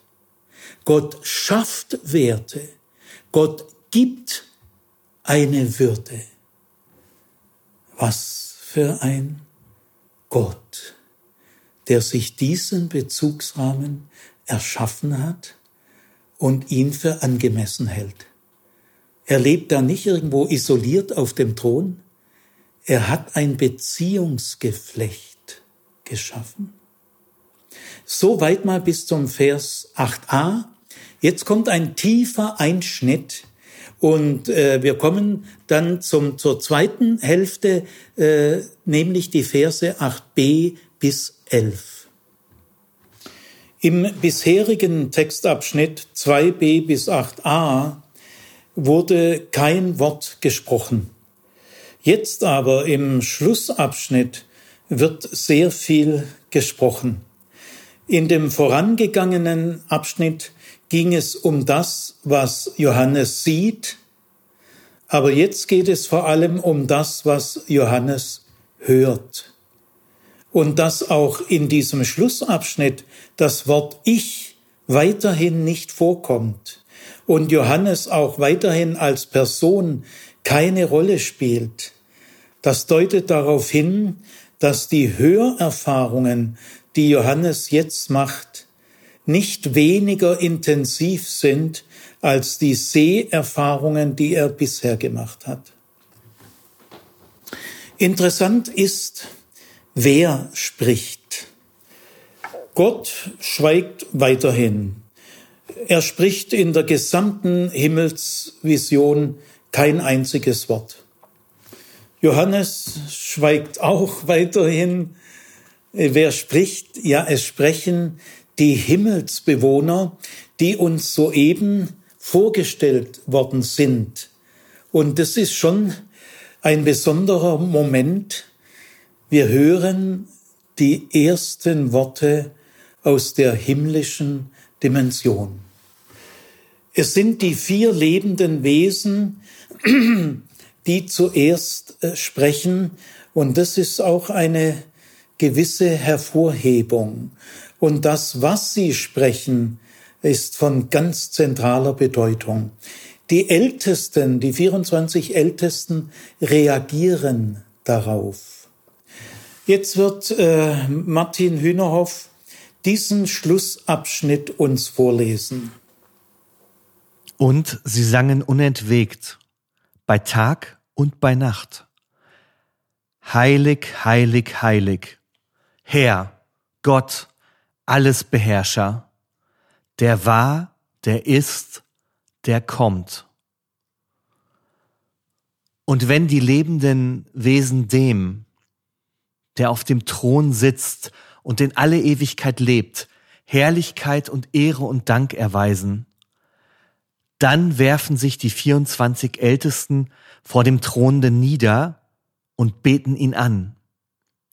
Gott schafft Werte. Gott gibt eine Würde. Was für ein Gott, der sich diesen Bezugsrahmen erschaffen hat und ihn für angemessen hält. Er lebt da nicht irgendwo isoliert auf dem Thron. Er hat ein Beziehungsgeflecht geschaffen. Soweit mal bis zum Vers 8a. Jetzt kommt ein tiefer Einschnitt und äh, wir kommen dann zum, zur zweiten Hälfte, äh, nämlich die Verse 8b bis 11. Im bisherigen Textabschnitt 2b bis 8a wurde kein Wort gesprochen. Jetzt aber im Schlussabschnitt wird sehr viel gesprochen. In dem vorangegangenen Abschnitt ging es um das, was Johannes sieht, aber jetzt geht es vor allem um das, was Johannes hört und dass auch in diesem Schlussabschnitt das Wort Ich weiterhin nicht vorkommt und Johannes auch weiterhin als Person keine Rolle spielt. Das deutet darauf hin, dass die Hörerfahrungen, die Johannes jetzt macht, nicht weniger intensiv sind als die Seherfahrungen, die er bisher gemacht hat. Interessant ist, Wer spricht? Gott schweigt weiterhin. Er spricht in der gesamten Himmelsvision kein einziges Wort. Johannes schweigt auch weiterhin. Wer spricht? Ja, es sprechen die Himmelsbewohner, die uns soeben vorgestellt worden sind. Und das ist schon ein besonderer Moment, wir hören die ersten Worte aus der himmlischen Dimension. Es sind die vier lebenden Wesen, die zuerst äh, sprechen, und das ist auch eine gewisse Hervorhebung. Und das, was sie sprechen, ist von ganz zentraler Bedeutung. Die Ältesten, die 24 Ältesten reagieren darauf. Jetzt wird äh, Martin Hühnerhoff diesen Schlussabschnitt uns vorlesen. Und sie sangen unentwegt, bei Tag und bei Nacht. Heilig, heilig, heilig, Herr, Gott, alles Beherrscher, der war, der ist, der kommt. Und wenn die lebenden Wesen dem, der auf dem Thron sitzt und in alle Ewigkeit lebt, Herrlichkeit und Ehre und Dank erweisen. Dann werfen sich die 24 Ältesten vor dem Thronenden nieder und beten ihn an,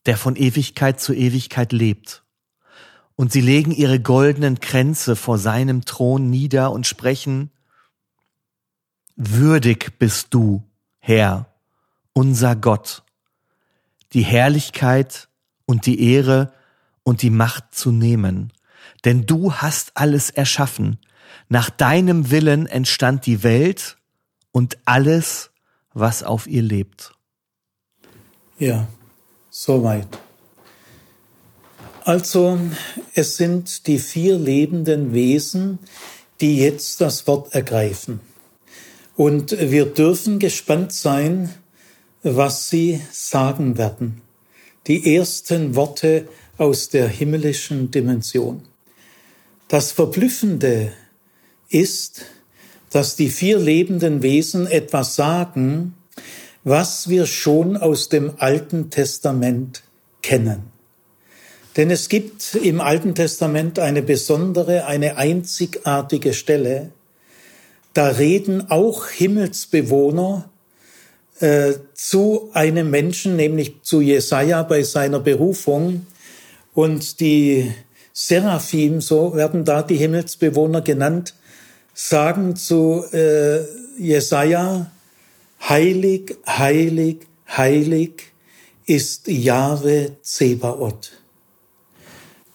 der von Ewigkeit zu Ewigkeit lebt. Und sie legen ihre goldenen Kränze vor seinem Thron nieder und sprechen, Würdig bist du, Herr, unser Gott, die Herrlichkeit und die Ehre und die Macht zu nehmen. Denn du hast alles erschaffen. Nach deinem Willen entstand die Welt und alles, was auf ihr lebt. Ja, soweit. Also, es sind die vier lebenden Wesen, die jetzt das Wort ergreifen. Und wir dürfen gespannt sein, was sie sagen werden. Die ersten Worte aus der himmlischen Dimension. Das Verblüffende ist, dass die vier lebenden Wesen etwas sagen, was wir schon aus dem Alten Testament kennen. Denn es gibt im Alten Testament eine besondere, eine einzigartige Stelle. Da reden auch Himmelsbewohner äh, zu einem Menschen, nämlich zu Jesaja bei seiner Berufung. Und die Seraphim, so werden da die Himmelsbewohner genannt, sagen zu äh, Jesaja, heilig, heilig, heilig ist Jahwe Zebaoth.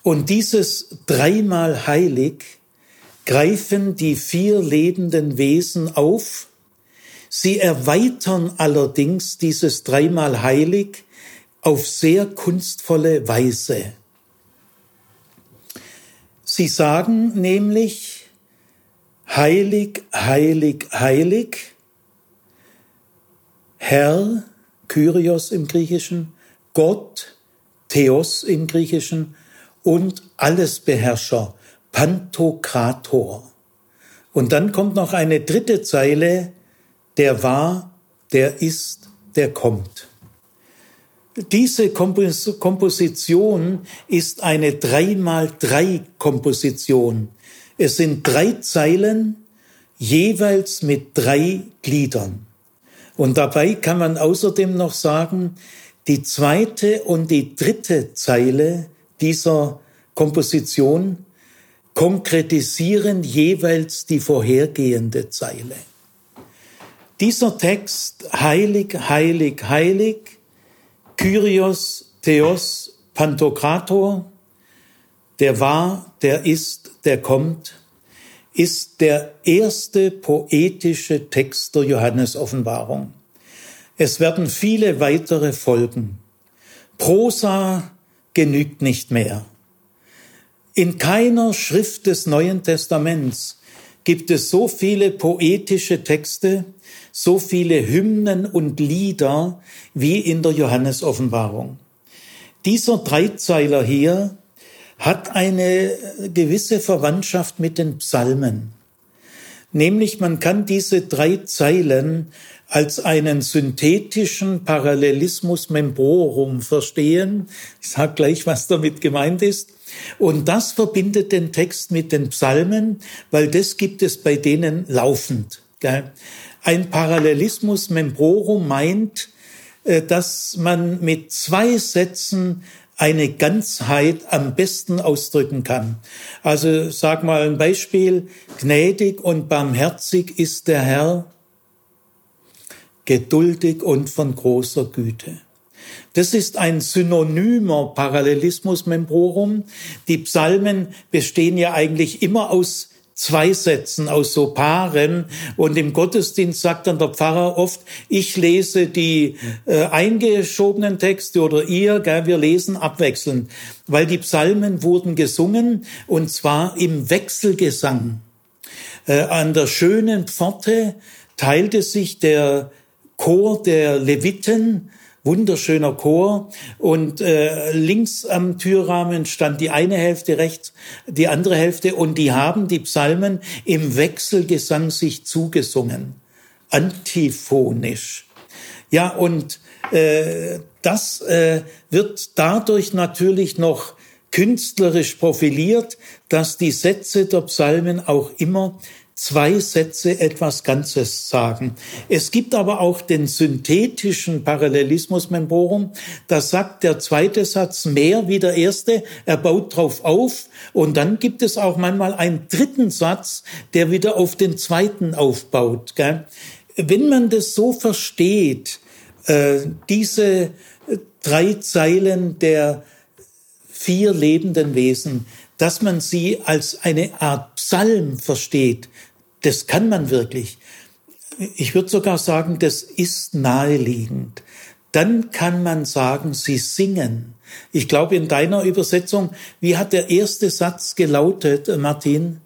Und dieses dreimal heilig greifen die vier lebenden Wesen auf. Sie erweitern allerdings dieses dreimal heilig auf sehr kunstvolle Weise. Sie sagen nämlich, heilig, heilig, heilig, Herr, Kyrios im Griechischen, Gott, Theos im Griechischen und Allesbeherrscher, Pantokrator. Und dann kommt noch eine dritte Zeile, der war, der ist, der kommt. Diese Komposition ist eine 3x3-Komposition. Es sind drei Zeilen, jeweils mit drei Gliedern. Und dabei kann man außerdem noch sagen, die zweite und die dritte Zeile dieser Komposition konkretisieren jeweils die vorhergehende Zeile. Dieser Text, heilig, heilig, heilig, Kyrios, Theos, Pantokrator, der war, der ist, der kommt, ist der erste poetische Text der Johannes-Offenbarung. Es werden viele weitere folgen. Prosa genügt nicht mehr. In keiner Schrift des Neuen Testaments gibt es so viele poetische Texte, so viele Hymnen und Lieder wie in der Johannesoffenbarung. Dieser Dreizeiler hier hat eine gewisse Verwandtschaft mit den Psalmen. Nämlich man kann diese drei Zeilen als einen synthetischen Parallelismus membrorum verstehen. Ich sage gleich, was damit gemeint ist. Und das verbindet den Text mit den Psalmen, weil das gibt es bei denen laufend. Ein Parallelismus membrorum meint, äh, dass man mit zwei Sätzen eine Ganzheit am besten ausdrücken kann. Also sag mal ein Beispiel, gnädig und barmherzig ist der Herr, geduldig und von großer Güte. Das ist ein synonymer Parallelismus membrorum. Die Psalmen bestehen ja eigentlich immer aus zwei Sätzen, aus so Paaren. Und im Gottesdienst sagt dann der Pfarrer oft, ich lese die äh, eingeschobenen Texte oder ihr, gell, wir lesen abwechselnd. Weil die Psalmen wurden gesungen und zwar im Wechselgesang. Äh, an der schönen Pforte teilte sich der Chor der Leviten, wunderschöner Chor. Und äh, links am Türrahmen stand die eine Hälfte, rechts die andere Hälfte. Und die haben die Psalmen im Wechselgesang sich zugesungen, antiphonisch. Ja, und äh, das äh, wird dadurch natürlich noch künstlerisch profiliert, dass die Sätze der Psalmen auch immer zwei Sätze etwas Ganzes sagen. Es gibt aber auch den synthetischen Parallelismus Memborum. Da sagt der zweite Satz mehr wie der erste. Er baut drauf auf. Und dann gibt es auch manchmal einen dritten Satz, der wieder auf den zweiten aufbaut. Wenn man das so versteht, äh, diese drei Zeilen der vier lebenden Wesen, dass man sie als eine Art Psalm versteht, das kann man wirklich. Ich würde sogar sagen, das ist naheliegend. Dann kann man sagen, sie singen. Ich glaube, in deiner Übersetzung, wie hat der erste Satz gelautet, Martin?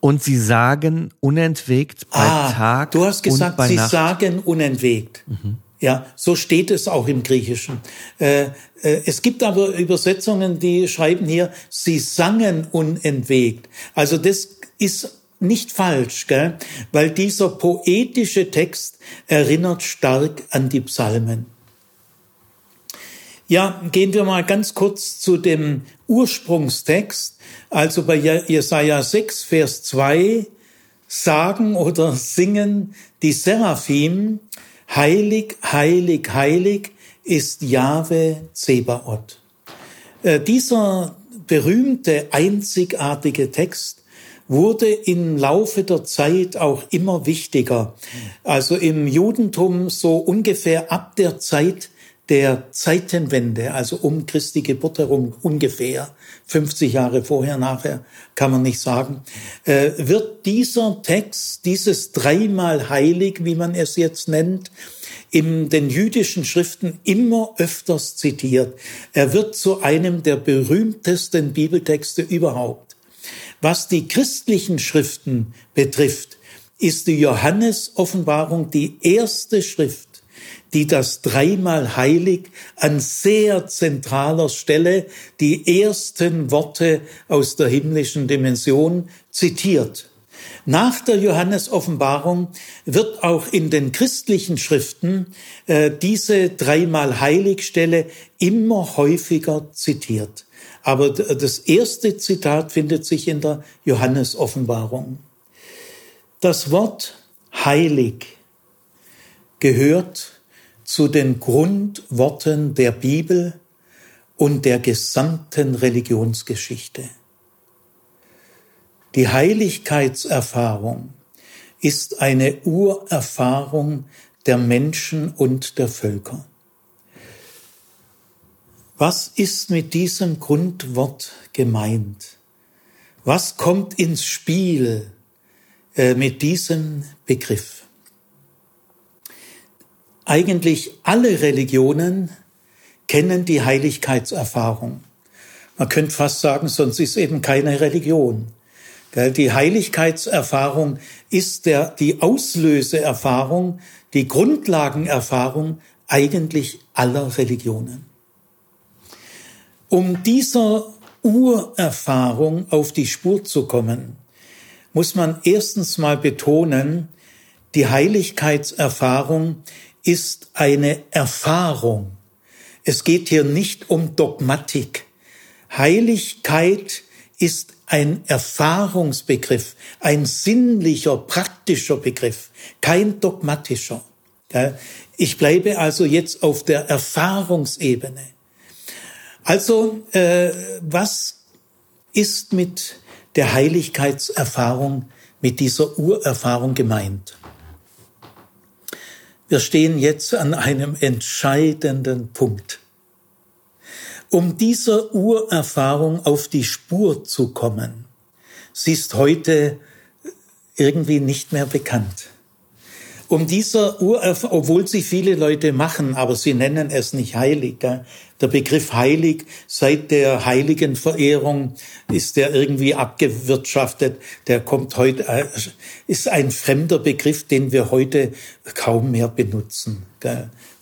Und sie sagen unentwegt bei ah, Tag du hast gesagt, sie Nacht. sagen unentwegt. Mhm. Ja, so steht es auch im Griechischen. Äh, äh, es gibt aber Übersetzungen, die schreiben hier, sie sangen unentwegt. Also das ist nicht falsch, gell? weil dieser poetische Text erinnert stark an die Psalmen. Ja, gehen wir mal ganz kurz zu dem Ursprungstext. Also bei Jesaja 6, Vers 2 sagen oder singen die Seraphim, heilig, heilig, heilig ist Jahwe Zebaoth. Äh, dieser berühmte, einzigartige Text wurde im Laufe der Zeit auch immer wichtiger. Also im Judentum so ungefähr ab der Zeit der Zeitenwende, also um Christi Geburt herum ungefähr, 50 Jahre vorher, nachher, kann man nicht sagen, äh, wird dieser Text, dieses dreimal heilig, wie man es jetzt nennt, in den jüdischen Schriften immer öfters zitiert. Er wird zu einem der berühmtesten Bibeltexte überhaupt. Was die christlichen Schriften betrifft, ist die Johannes-Offenbarung die erste Schrift, die das dreimal heilig an sehr zentraler Stelle die ersten Worte aus der himmlischen Dimension zitiert. Nach der Johannes-Offenbarung wird auch in den christlichen Schriften äh, diese dreimal Heiligstelle immer häufiger zitiert. Aber das erste Zitat findet sich in der Johannes-Offenbarung. Das Wort heilig gehört zu den Grundworten der Bibel und der gesamten Religionsgeschichte. Die Heiligkeitserfahrung ist eine Urerfahrung der Menschen und der Völker. Was ist mit diesem Grundwort gemeint? Was kommt ins Spiel äh, mit diesem Begriff? Eigentlich alle Religionen kennen die Heiligkeitserfahrung. Man könnte fast sagen, sonst ist eben keine Religion. Die Heiligkeitserfahrung ist der, die Auslöseerfahrung, die Grundlagenerfahrung eigentlich aller Religionen. Um dieser Urerfahrung auf die Spur zu kommen, muss man erstens mal betonen, die Heiligkeitserfahrung ist eine Erfahrung. Es geht hier nicht um Dogmatik. Heiligkeit ist ein Erfahrungsbegriff, ein sinnlicher, praktischer Begriff, kein dogmatischer. Ich bleibe also jetzt auf der Erfahrungsebene. Also, äh, was ist mit der Heiligkeitserfahrung, mit dieser Urerfahrung gemeint? Wir stehen jetzt an einem entscheidenden Punkt. Um dieser Urerfahrung auf die Spur zu kommen, sie ist heute irgendwie nicht mehr bekannt. Um dieser Urerfahrung, obwohl sie viele Leute machen, aber sie nennen es nicht heilig. Der Begriff heilig, seit der heiligen Verehrung ist der irgendwie abgewirtschaftet. Der kommt heute, äh, ist ein fremder Begriff, den wir heute kaum mehr benutzen.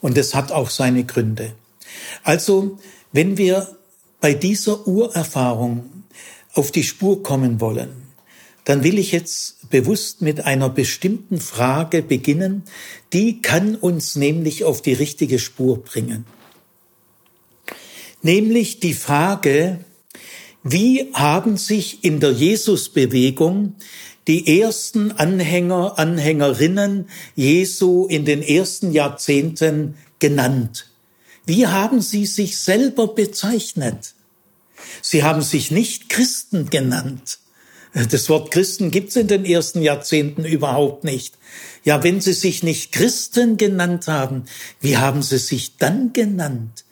Und es hat auch seine Gründe. Also, wenn wir bei dieser Urerfahrung auf die Spur kommen wollen, dann will ich jetzt bewusst mit einer bestimmten Frage beginnen, die kann uns nämlich auf die richtige Spur bringen. Nämlich die Frage, wie haben sich in der Jesusbewegung die ersten Anhänger, Anhängerinnen Jesu in den ersten Jahrzehnten genannt? Wie haben sie sich selber bezeichnet? Sie haben sich nicht Christen genannt. Das Wort Christen gibt's in den ersten Jahrzehnten überhaupt nicht. Ja, wenn sie sich nicht Christen genannt haben, wie haben sie sich dann genannt?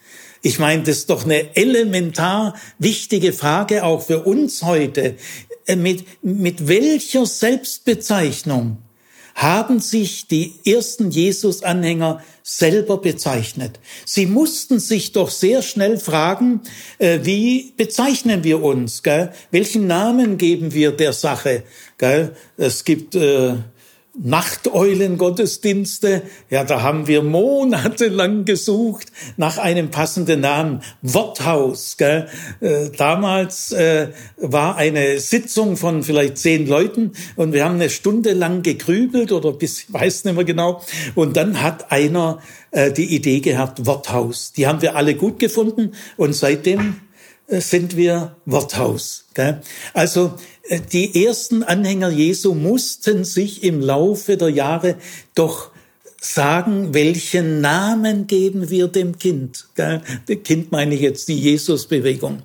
Ich meine, das ist doch eine elementar wichtige Frage auch für uns heute. Äh, mit, mit welcher Selbstbezeichnung haben sich die ersten Jesus-Anhänger selber bezeichnet. Sie mussten sich doch sehr schnell fragen, äh, wie bezeichnen wir uns? Gell? Welchen Namen geben wir der Sache? Gell? Es gibt äh, Nachteulen-Gottesdienste, ja, da haben wir monatelang gesucht nach einem passenden Namen. Worthaus, gell? Äh, damals äh, war eine Sitzung von vielleicht zehn Leuten und wir haben eine Stunde lang gegrübelt oder bis, ich weiß nicht mehr genau. Und dann hat einer äh, die Idee gehabt, Worthaus. Die haben wir alle gut gefunden und seitdem sind wir Worthaus. Gell? Also äh, die ersten Anhänger Jesu mussten sich im Laufe der Jahre doch sagen, welchen Namen geben wir dem Kind. Gell? Dem Kind meine ich jetzt die Jesusbewegung.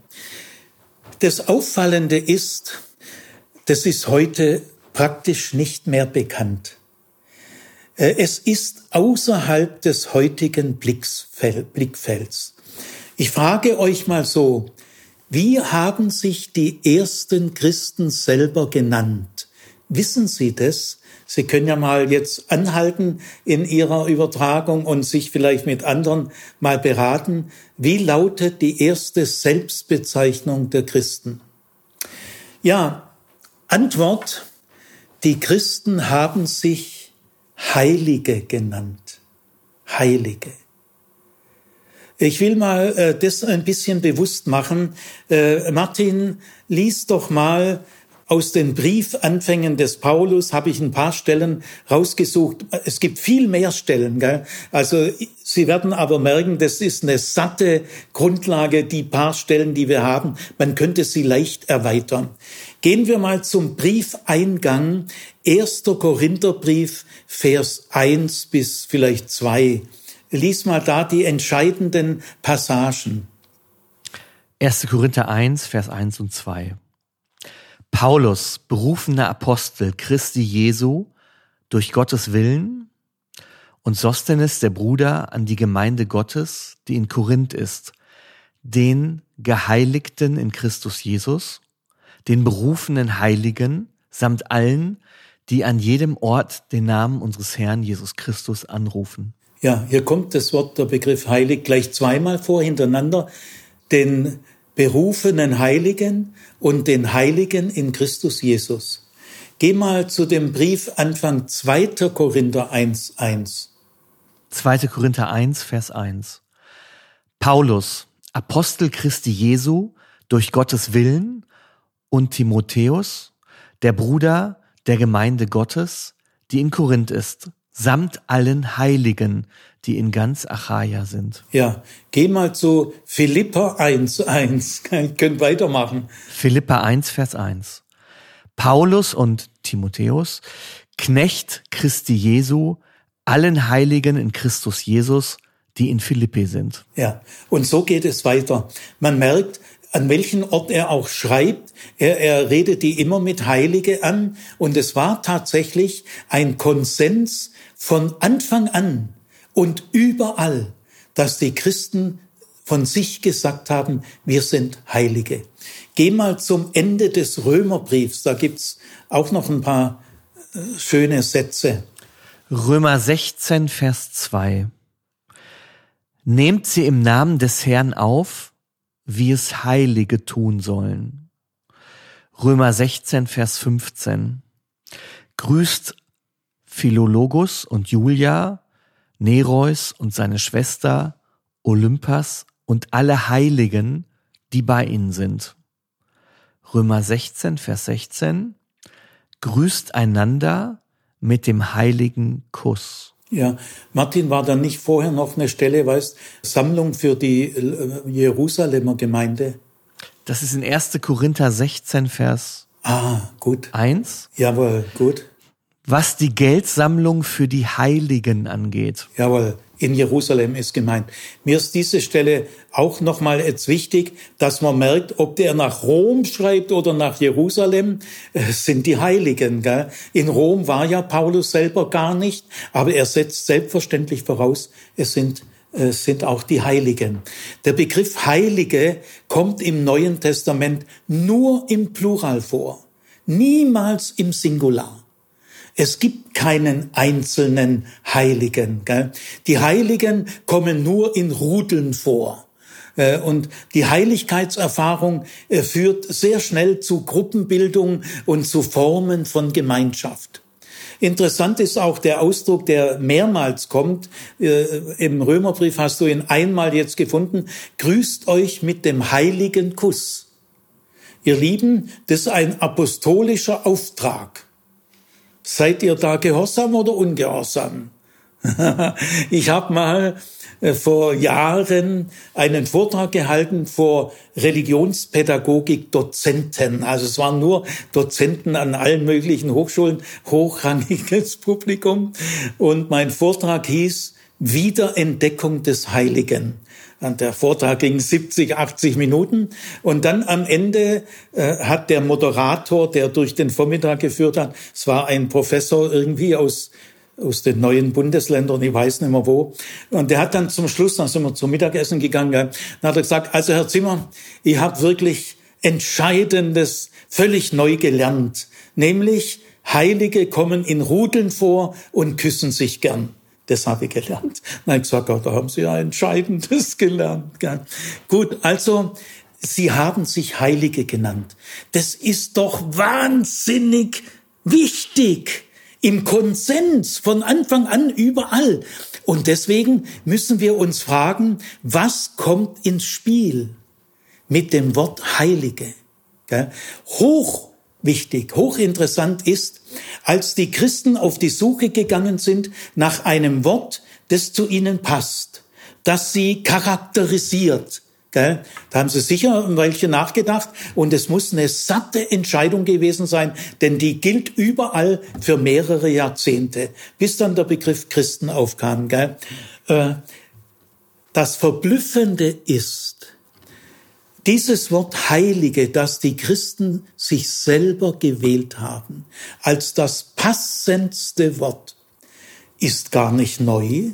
Das Auffallende ist, das ist heute praktisch nicht mehr bekannt. Äh, es ist außerhalb des heutigen Blickfelds. Ich frage euch mal so, wie haben sich die ersten Christen selber genannt? Wissen Sie das? Sie können ja mal jetzt anhalten in Ihrer Übertragung und sich vielleicht mit anderen mal beraten. Wie lautet die erste Selbstbezeichnung der Christen? Ja, Antwort, die Christen haben sich Heilige genannt. Heilige. Ich will mal äh, das ein bisschen bewusst machen. Äh, Martin, lies doch mal aus den Briefanfängen des Paulus habe ich ein paar Stellen rausgesucht. Es gibt viel mehr Stellen. Gell? Also Sie werden aber merken, das ist eine satte Grundlage, die paar Stellen, die wir haben. Man könnte sie leicht erweitern. Gehen wir mal zum Briefeingang. 1. Korintherbrief, Vers 1 bis vielleicht 2 lies mal da die entscheidenden Passagen. 1. Korinther 1, Vers 1 und 2. Paulus, berufener Apostel Christi Jesu, durch Gottes Willen, und Sostenes, der Bruder, an die Gemeinde Gottes, die in Korinth ist, den Geheiligten in Christus Jesus, den berufenen Heiligen, samt allen, die an jedem Ort den Namen unseres Herrn Jesus Christus anrufen. Ja, hier kommt das Wort, der Begriff heilig gleich zweimal vor hintereinander. Den berufenen Heiligen und den Heiligen in Christus Jesus. Geh mal zu dem Brief Anfang 2. Korinther 1, 1. 2. Korinther 1, Vers 1. Paulus, Apostel Christi Jesu, durch Gottes Willen, und Timotheus, der Bruder der Gemeinde Gottes, die in Korinth ist, samt allen Heiligen, die in ganz Achaia sind. Ja, geh mal zu Philippa 1.1. Könnt weitermachen. Philippa 1, Vers 1. Paulus und Timotheus, Knecht Christi Jesu, allen Heiligen in Christus Jesus, die in Philippi sind. Ja, und so geht es weiter. Man merkt, an welchen Ort er auch schreibt. Er, er redet die immer mit Heilige an. Und es war tatsächlich ein Konsens von Anfang an und überall, dass die Christen von sich gesagt haben, wir sind Heilige. Geh mal zum Ende des Römerbriefs, da gibt's auch noch ein paar äh, schöne Sätze. Römer 16, Vers 2. Nehmt sie im Namen des Herrn auf, wie es Heilige tun sollen. Römer 16, Vers 15. Grüßt Philologus und Julia, Nereus und seine Schwester, Olympas und alle Heiligen, die bei ihnen sind. Römer 16, Vers 16. Grüßt einander mit dem heiligen Kuss. Ja, Martin war dann nicht vorher noch eine Stelle, weißt, Sammlung für die äh, Jerusalemer Gemeinde. Das ist in 1. Korinther 16, Vers ah, gut. 1. Jawohl, gut. Was die Geldsammlung für die Heiligen angeht. Jawohl, in Jerusalem ist gemeint. Mir ist diese Stelle auch nochmal jetzt wichtig, dass man merkt, ob der nach Rom schreibt oder nach Jerusalem, äh, sind die Heiligen. Gell? In Rom war ja Paulus selber gar nicht, aber er setzt selbstverständlich voraus, es sind es sind auch die Heiligen. Der Begriff Heilige kommt im Neuen Testament nur im Plural vor, niemals im Singular. Es gibt keinen einzelnen Heiligen. Gell? Die Heiligen kommen nur in Rudeln vor. Äh, und die Heiligkeitserfahrung äh, führt sehr schnell zu Gruppenbildung und zu Formen von Gemeinschaft. Interessant ist auch der Ausdruck, der mehrmals kommt. Äh, Im Römerbrief hast du ihn einmal jetzt gefunden. Grüßt euch mit dem heiligen Kuss. Ihr Lieben, das ist ein apostolischer Auftrag. Seid ihr da gehorsam oder ungehorsam? ich habe mal äh, vor Jahren einen Vortrag gehalten vor Religionspädagogik-Dozenten. Also es waren nur Dozenten an allen möglichen Hochschulen, hochrangiges Publikum. Und mein Vortrag hieß Wiederentdeckung des Heiligen. Der Vortrag ging 70, 80 Minuten. Und dann am Ende äh, hat der Moderator, der durch den Vormittag geführt hat, es war ein Professor irgendwie aus aus den neuen Bundesländern, ich weiß nicht mehr wo. Und der hat dann zum Schluss, dann sind wir zum Mittagessen gegangen, dann hat er gesagt, also Herr Zimmer, ich habe wirklich Entscheidendes völlig neu gelernt, nämlich Heilige kommen in Rudeln vor und küssen sich gern. Das habe ich gelernt. Nein, ich sage, da haben Sie ja Entscheidendes gelernt. Gut, also Sie haben sich Heilige genannt. Das ist doch wahnsinnig wichtig im Konsens von Anfang an überall. Und deswegen müssen wir uns fragen, was kommt ins Spiel mit dem Wort Heilige? Hoch wichtig, hochinteressant ist, als die Christen auf die Suche gegangen sind nach einem Wort, das zu ihnen passt, das sie charakterisiert, Gell? Da haben sie sicher ein Weilchen nachgedacht und es muss eine satte Entscheidung gewesen sein, denn die gilt überall für mehrere Jahrzehnte, bis dann der Begriff Christen aufkam. Gell? Äh, das Verblüffende ist, dieses Wort Heilige, das die Christen sich selber gewählt haben, als das passendste Wort, ist gar nicht neu.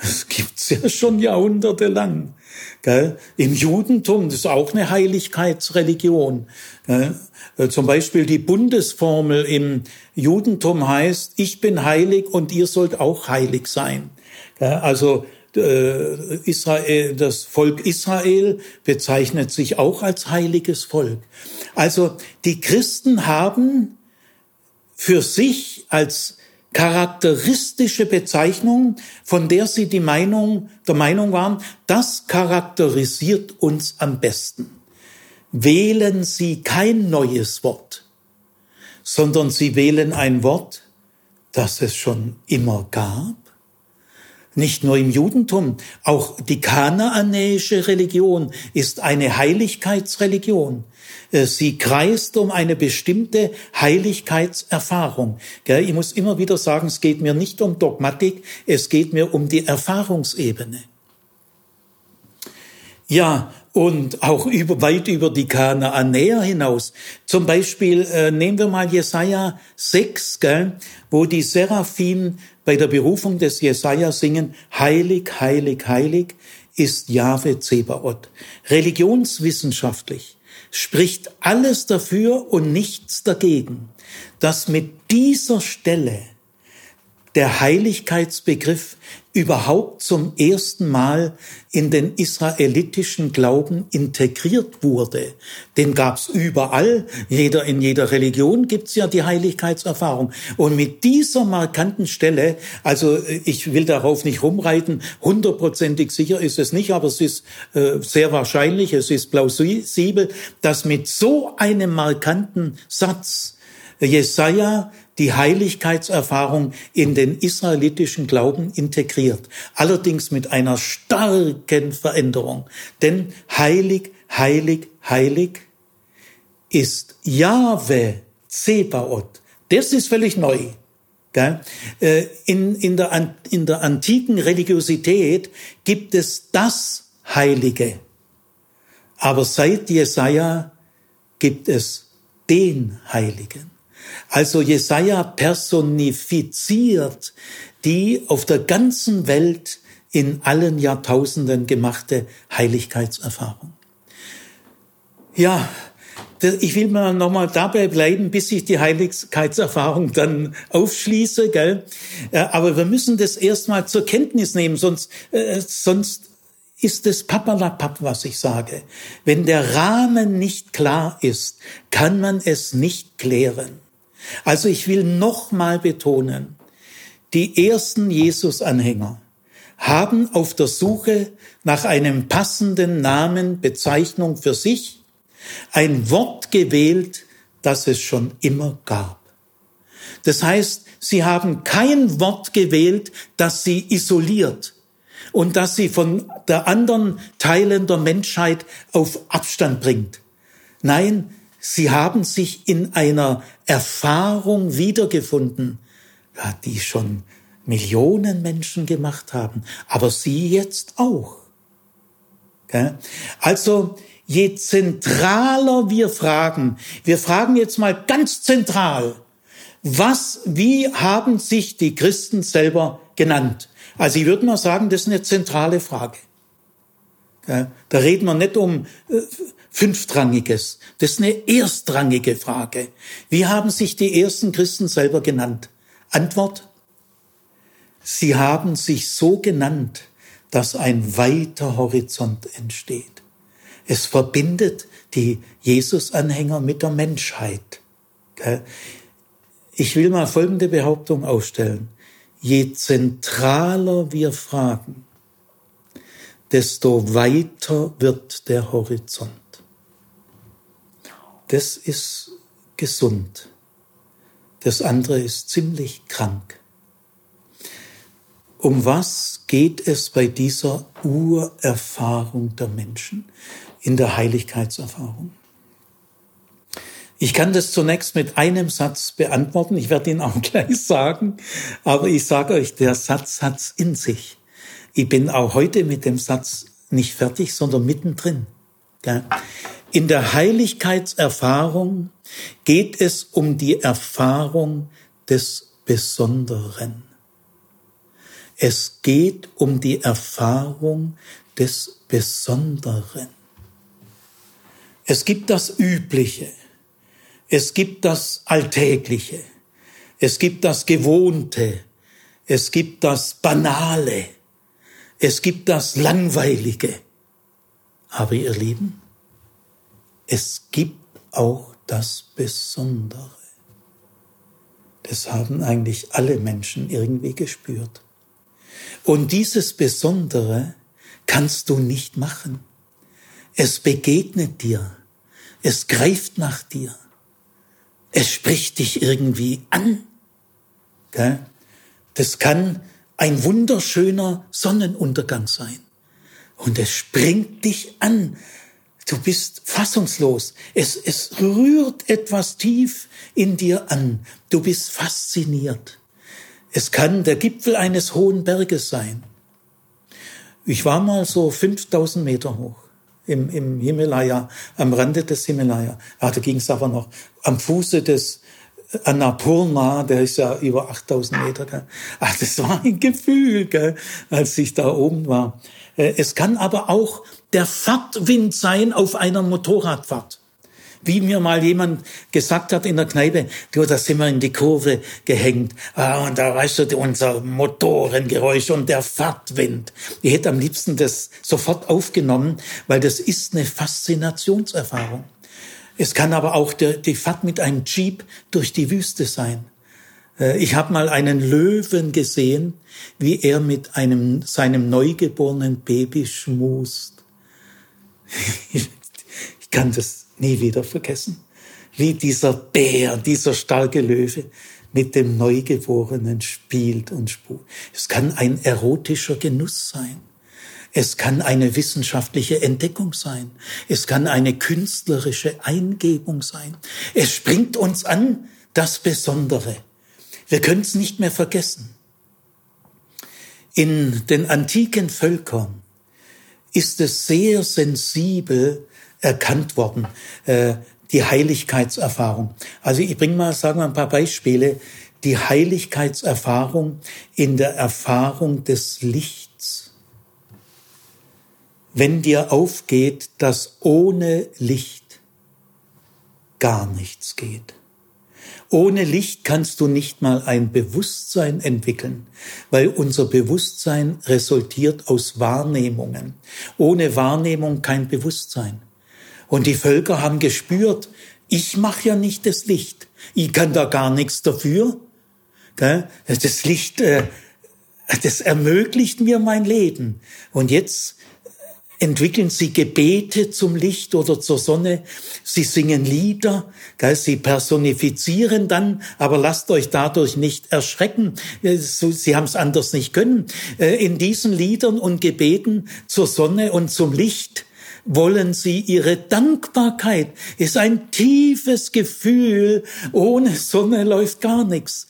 Es gibt's ja schon jahrhundertelang. Gell? Im Judentum, ist auch eine Heiligkeitsreligion. Gell? Äh, zum Beispiel die Bundesformel im Judentum heißt, ich bin heilig und ihr sollt auch heilig sein. Gell? Also Israel, das Volk Israel bezeichnet sich auch als heiliges Volk. Also die Christen haben für sich als charakteristische Bezeichnung, von der sie die Meinung, der Meinung waren, das charakterisiert uns am besten. Wählen Sie kein neues Wort, sondern Sie wählen ein Wort, das es schon immer gab. Nicht nur im Judentum, auch die kanaanäische Religion ist eine Heiligkeitsreligion. Äh, sie kreist um eine bestimmte Heiligkeitserfahrung. Ich muss immer wieder sagen, es geht mir nicht um Dogmatik, es geht mir um die Erfahrungsebene. Ja, und auch über, weit über die Kanaanäer hinaus. Zum Beispiel äh, nehmen wir mal Jesaja 6, gell, wo die Seraphim bei der Berufung des Jesaja singen, heilig, heilig, heilig ist Jahwe Zebaoth. Religionswissenschaftlich spricht alles dafür und nichts dagegen, dass mit dieser Stelle der Heiligkeitsbegriff überhaupt zum ersten Mal in den israelitischen Glauben integriert wurde. Den gab's überall. Jeder in jeder Religion gibt's ja die Heiligkeitserfahrung. Und mit dieser markanten Stelle, also ich will darauf nicht rumreiten, hundertprozentig sicher ist es nicht, aber es ist äh, sehr wahrscheinlich, es ist plausibel, dass mit so einem markanten Satz Jesaja die Heiligkeitserfahrung in den israelitischen Glauben integriert. Allerdings mit einer starken Veränderung. Denn heilig, heilig, heilig ist Jahwe Zebaoth. Das ist völlig neu. Äh, in, in, der, in der antiken Religiosität gibt es das Heilige. Aber seit Jesaja gibt es den Heiligen. Also Jesaja personifiziert die auf der ganzen Welt in allen Jahrtausenden gemachte Heiligkeitserfahrung. Ja, ich will mal nochmal dabei bleiben, bis ich die Heiligkeitserfahrung dann aufschließe, gell? Äh, aber wir müssen das erstmal zur Kenntnis nehmen, sonst, äh, sonst ist es papalapap, was ich sage. Wenn der Rahmen nicht klar ist, kann man es nicht klären. Also ich will nochmal betonen, die ersten Jesus-Anhänger haben auf der Suche nach einem passenden Namen, Bezeichnung für sich ein Wort gewählt, das es schon immer gab. Das heißt, sie haben kein Wort gewählt, das sie isoliert und das sie von der anderen Teilen der Menschheit auf Abstand bringt. Nein, sie haben sich in einer Erfahrung wiedergefunden, die schon Millionen Menschen gemacht haben, aber sie jetzt auch. Also je zentraler wir fragen, wir fragen jetzt mal ganz zentral, was, wie haben sich die Christen selber genannt? Also ich würde mal sagen, das ist eine zentrale Frage. Da reden wir nicht um äh, Fünftrangiges. Das ist eine erstrangige Frage. Wie haben sich die ersten Christen selber genannt? Antwort? Sie haben sich so genannt, dass ein weiter Horizont entsteht. Es verbindet die Jesus-Anhänger mit der Menschheit. Ich will mal folgende Behauptung aufstellen. Je zentraler wir fragen, desto weiter wird der Horizont. Das ist gesund. Das andere ist ziemlich krank. Um was geht es bei dieser Urerfahrung der Menschen in der Heiligkeitserfahrung? Ich kann das zunächst mit einem Satz beantworten. Ich werde ihn auch gleich sagen. Aber ich sage euch, der Satz hat's in sich. Ich bin auch heute mit dem Satz nicht fertig, sondern mittendrin. In der Heiligkeitserfahrung geht es um die Erfahrung des Besonderen. Es geht um die Erfahrung des Besonderen. Es gibt das Übliche. Es gibt das Alltägliche. Es gibt das Gewohnte. Es gibt das Banale. Es gibt das Langweilige. Aber ihr Lieben, es gibt auch das Besondere. Das haben eigentlich alle Menschen irgendwie gespürt. Und dieses Besondere kannst du nicht machen. Es begegnet dir. Es greift nach dir. Es spricht dich irgendwie an. Das kann ein wunderschöner Sonnenuntergang sein. Und es springt dich an. Du bist fassungslos. Es, es rührt etwas tief in dir an. Du bist fasziniert. Es kann der Gipfel eines hohen Berges sein. Ich war mal so 5000 Meter hoch im, im Himalaya, am Rande des Himalaya. Ah, da ging es aber noch am Fuße des Annapurna, der ist ja über 8000 Meter. Gell? Ach, das war ein Gefühl, gell, als ich da oben war. Äh, es kann aber auch der Fahrtwind sein auf einer Motorradfahrt. Wie mir mal jemand gesagt hat in der Kneipe, du, da sind wir in die Kurve gehängt. Ah, und da weißt du, unser Motorengeräusch und der Fahrtwind. Ich hätte am liebsten das sofort aufgenommen, weil das ist eine Faszinationserfahrung. Es kann aber auch die Fahrt mit einem Jeep durch die Wüste sein. Äh, ich habe mal einen Löwen gesehen, wie er mit einem seinem neugeborenen Baby schmust. ich kann das nie wieder vergessen. Wie dieser Bär, dieser starke Löwe mit dem Neugeborenen spielt und spult. Es kann ein erotischer Genuss sein. Es kann eine wissenschaftliche Entdeckung sein. Es kann eine künstlerische Eingebung sein. Es springt uns an, das Besondere. Wir können es nicht mehr vergessen. In den antiken Völkern ist es sehr sensibel erkannt worden, äh, die Heiligkeitserfahrung. Also ich bringe mal, sagen wir ein paar Beispiele. Die Heiligkeitserfahrung in der Erfahrung des Lichts. Wenn dir aufgeht, dass ohne Licht gar nichts geht. Ohne Licht kannst du nicht mal ein Bewusstsein entwickeln, weil unser Bewusstsein resultiert aus Wahrnehmungen. Ohne Wahrnehmung kein Bewusstsein. Und die Völker haben gespürt, ich mache ja nicht das Licht. Ich kann da gar nichts dafür. Das Licht, äh, das ermöglicht mir mein Leben. Und jetzt entwickeln sie Gebete zum Licht oder zur Sonne, sie singen Lieder, sie personifizieren dann, aber lasst euch dadurch nicht erschrecken, sie haben es anders nicht können. Äh, in diesen Liedern und Gebeten zur Sonne und zum Licht wollen sie ihre Dankbarkeit. Ist ein tiefes Gefühl. Ohne Sonne läuft gar nichts.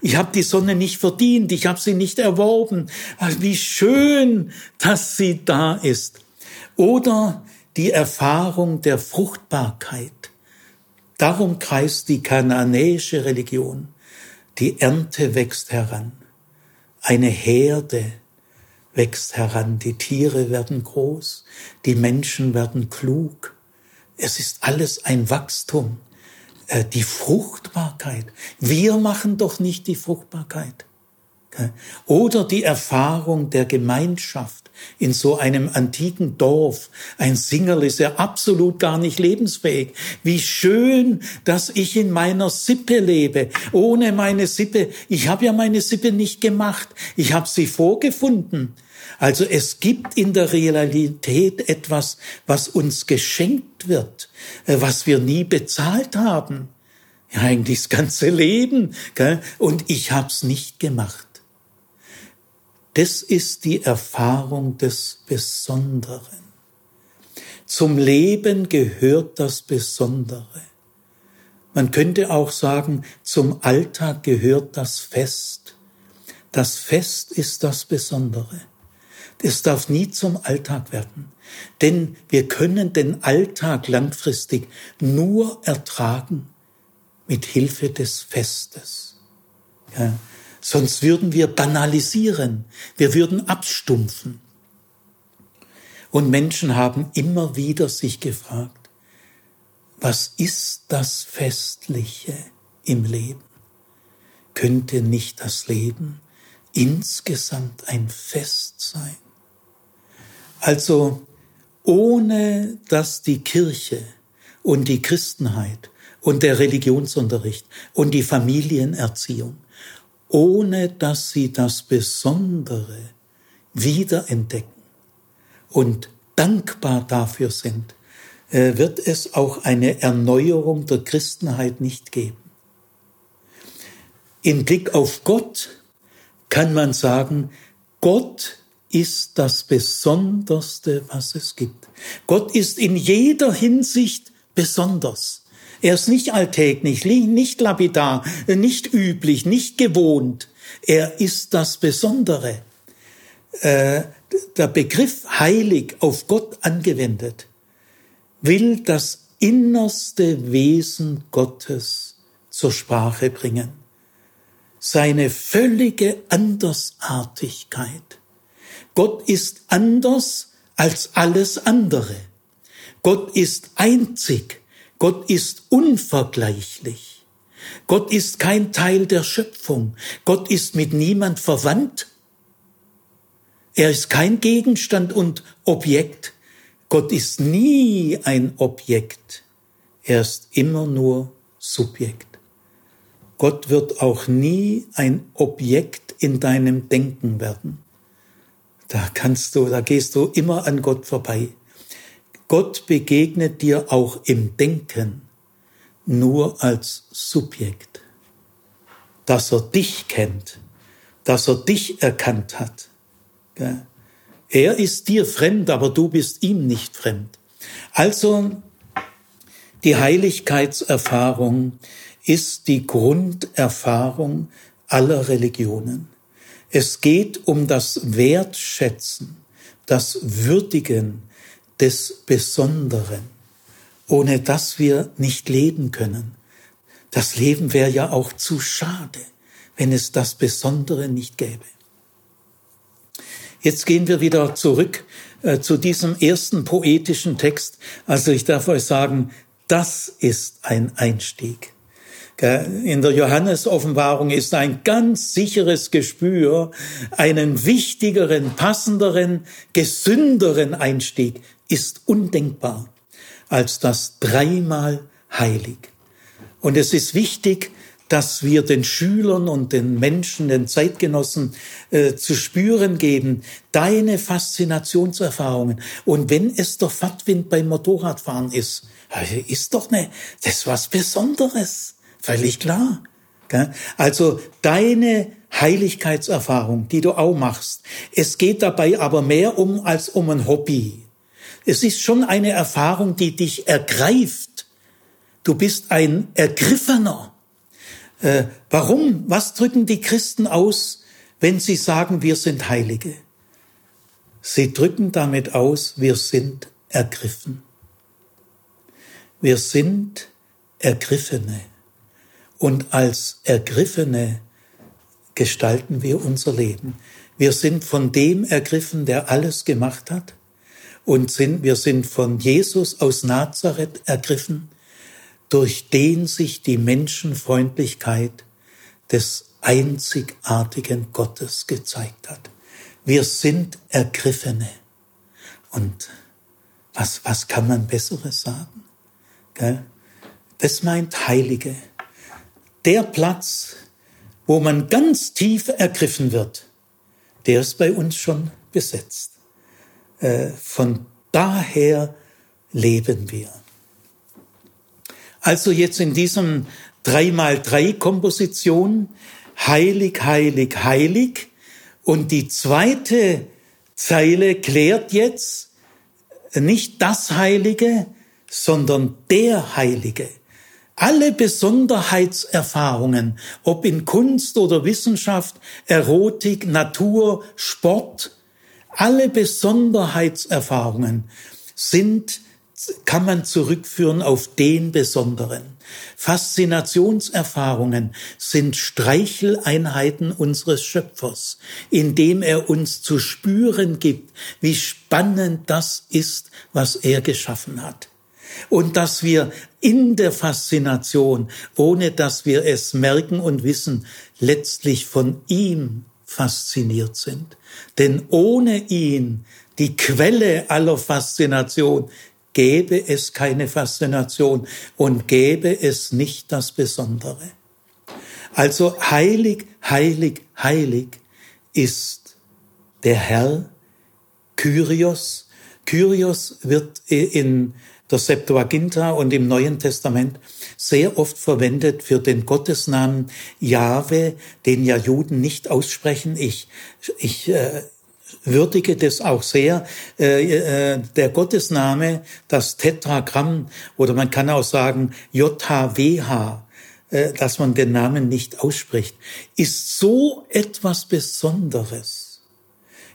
Ich habe die Sonne nicht verdient, ich habe sie nicht erworben. Wie schön, dass sie da ist. Oder die Erfahrung der Fruchtbarkeit. Darum kreist die kananäische Religion. Die Ernte wächst heran. Eine Herde wächst heran, die Tiere werden groß, die Menschen werden klug. Es ist alles ein Wachstum, äh, die Fruchtbarkeit. Wir machen doch nicht die Fruchtbarkeit. Oder die Erfahrung der Gemeinschaft in so einem antiken Dorf. Ein Singerl ist ja absolut gar nicht lebensfähig. Wie schön, dass ich in meiner Sippe lebe. Ohne meine Sippe, ich habe ja meine Sippe nicht gemacht. Ich habe sie vorgefunden. Also es gibt in der Realität etwas, was uns geschenkt wird, äh, was wir nie bezahlt haben. Ja, eigentlich das ganze Leben. Gell? Und ich hab's nicht gemacht. Das ist die Erfahrung des Besonderen. Zum Leben gehört das Besondere. Man könnte auch sagen, zum Alltag gehört das Fest. Das Fest ist das Besondere. Es darf nie zum Alltag werden. Denn wir können den Alltag langfristig nur ertragen mit Hilfe des Festes. Ja, sonst würden wir banalisieren, wir würden abstumpfen. Und Menschen haben immer wieder sich gefragt, was ist das Festliche im Leben? Könnte nicht das Leben insgesamt ein Fest sein? Also ohne dass die Kirche und die Christenheit und der Religionsunterricht und die Familienerziehung, ohne dass sie das Besondere wiederentdecken und dankbar dafür sind, äh, wird es auch eine Erneuerung der Christenheit nicht geben. Im Blick auf Gott kann man sagen, Gott ist das Besonderste, was es gibt. Gott ist in jeder Hinsicht besonders. Er ist nicht alltäglich, nicht lapidar, nicht üblich, nicht gewohnt. Er ist das Besondere. Äh, der Begriff heilig auf Gott angewendet will das innerste Wesen Gottes zur Sprache bringen. Seine völlige Andersartigkeit Gott ist anders als alles andere. Gott ist einzig. Gott ist unvergleichlich. Gott ist kein Teil der Schöpfung. Gott ist mit niemand verwandt. Er ist kein Gegenstand und Objekt. Gott ist nie ein Objekt. Er ist immer nur Subjekt. Gott wird auch nie ein Objekt in deinem Denken werden. Da kannst du, da gehst du immer an Gott vorbei. Gott begegnet dir auch im Denken nur als Subjekt. Dass er dich kennt, dass er dich erkannt hat. Er ist dir fremd, aber du bist ihm nicht fremd. Also die Heiligkeitserfahrung ist die Grunderfahrung aller Religionen. Es geht um das Wertschätzen, das Würdigen des Besonderen, ohne das wir nicht leben können. Das Leben wäre ja auch zu schade, wenn es das Besondere nicht gäbe. Jetzt gehen wir wieder zurück äh, zu diesem ersten poetischen Text. Also ich darf euch sagen, das ist ein Einstieg. In der Johannes-Offenbarung ist ein ganz sicheres Gespür, einen wichtigeren, passenderen, gesünderen Einstieg ist undenkbar als das dreimal heilig. Und es ist wichtig, dass wir den Schülern und den Menschen, den Zeitgenossen äh, zu spüren geben, deine Faszinationserfahrungen. Und wenn es der Fahrtwind beim Motorradfahren ist, ist doch ne, das ist was Besonderes, völlig klar. Also deine Heiligkeitserfahrung, die du auch machst. Es geht dabei aber mehr um als um ein Hobby. Es ist schon eine Erfahrung, die dich ergreift. Du bist ein Ergriffener. Äh, warum? Was drücken die Christen aus, wenn sie sagen, wir sind Heilige? Sie drücken damit aus, wir sind ergriffen. Wir sind Ergriffene. Und als Ergriffene gestalten wir unser Leben. Wir sind von dem ergriffen, der alles gemacht hat. Und sind, wir sind von Jesus aus Nazareth ergriffen, durch den sich die Menschenfreundlichkeit des einzigartigen Gottes gezeigt hat. Wir sind Ergriffene. Und was, was kann man Besseres sagen? Gell? Das meint Heilige. Der Platz, wo man ganz tief ergriffen wird, der ist bei uns schon besetzt. Äh, von daher leben wir. Also jetzt in diesem 3x3 Komposition, heilig, heilig, heilig. Und die zweite Zeile klärt jetzt nicht das Heilige, sondern der Heilige. Alle Besonderheitserfahrungen, ob in Kunst oder Wissenschaft, Erotik, Natur, Sport, alle Besonderheitserfahrungen sind kann man zurückführen auf den Besonderen. Faszinationserfahrungen sind Streicheleinheiten unseres Schöpfers, indem er uns zu spüren gibt, wie spannend das ist, was er geschaffen hat. Und dass wir in der Faszination, ohne dass wir es merken und wissen, letztlich von ihm fasziniert sind. Denn ohne ihn, die Quelle aller Faszination, gäbe es keine Faszination und gäbe es nicht das Besondere. Also heilig, heilig, heilig ist der Herr Kyrios. Kyrios wird in der Septuaginta und im Neuen Testament sehr oft verwendet für den Gottesnamen Jahwe, den ja Juden nicht aussprechen. Ich, ich äh, würdige das auch sehr. Äh, äh, der Gottesname, das Tetragramm, oder man kann auch sagen JHWH, äh, dass man den Namen nicht ausspricht, ist so etwas Besonderes,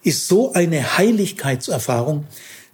ist so eine Heiligkeitserfahrung,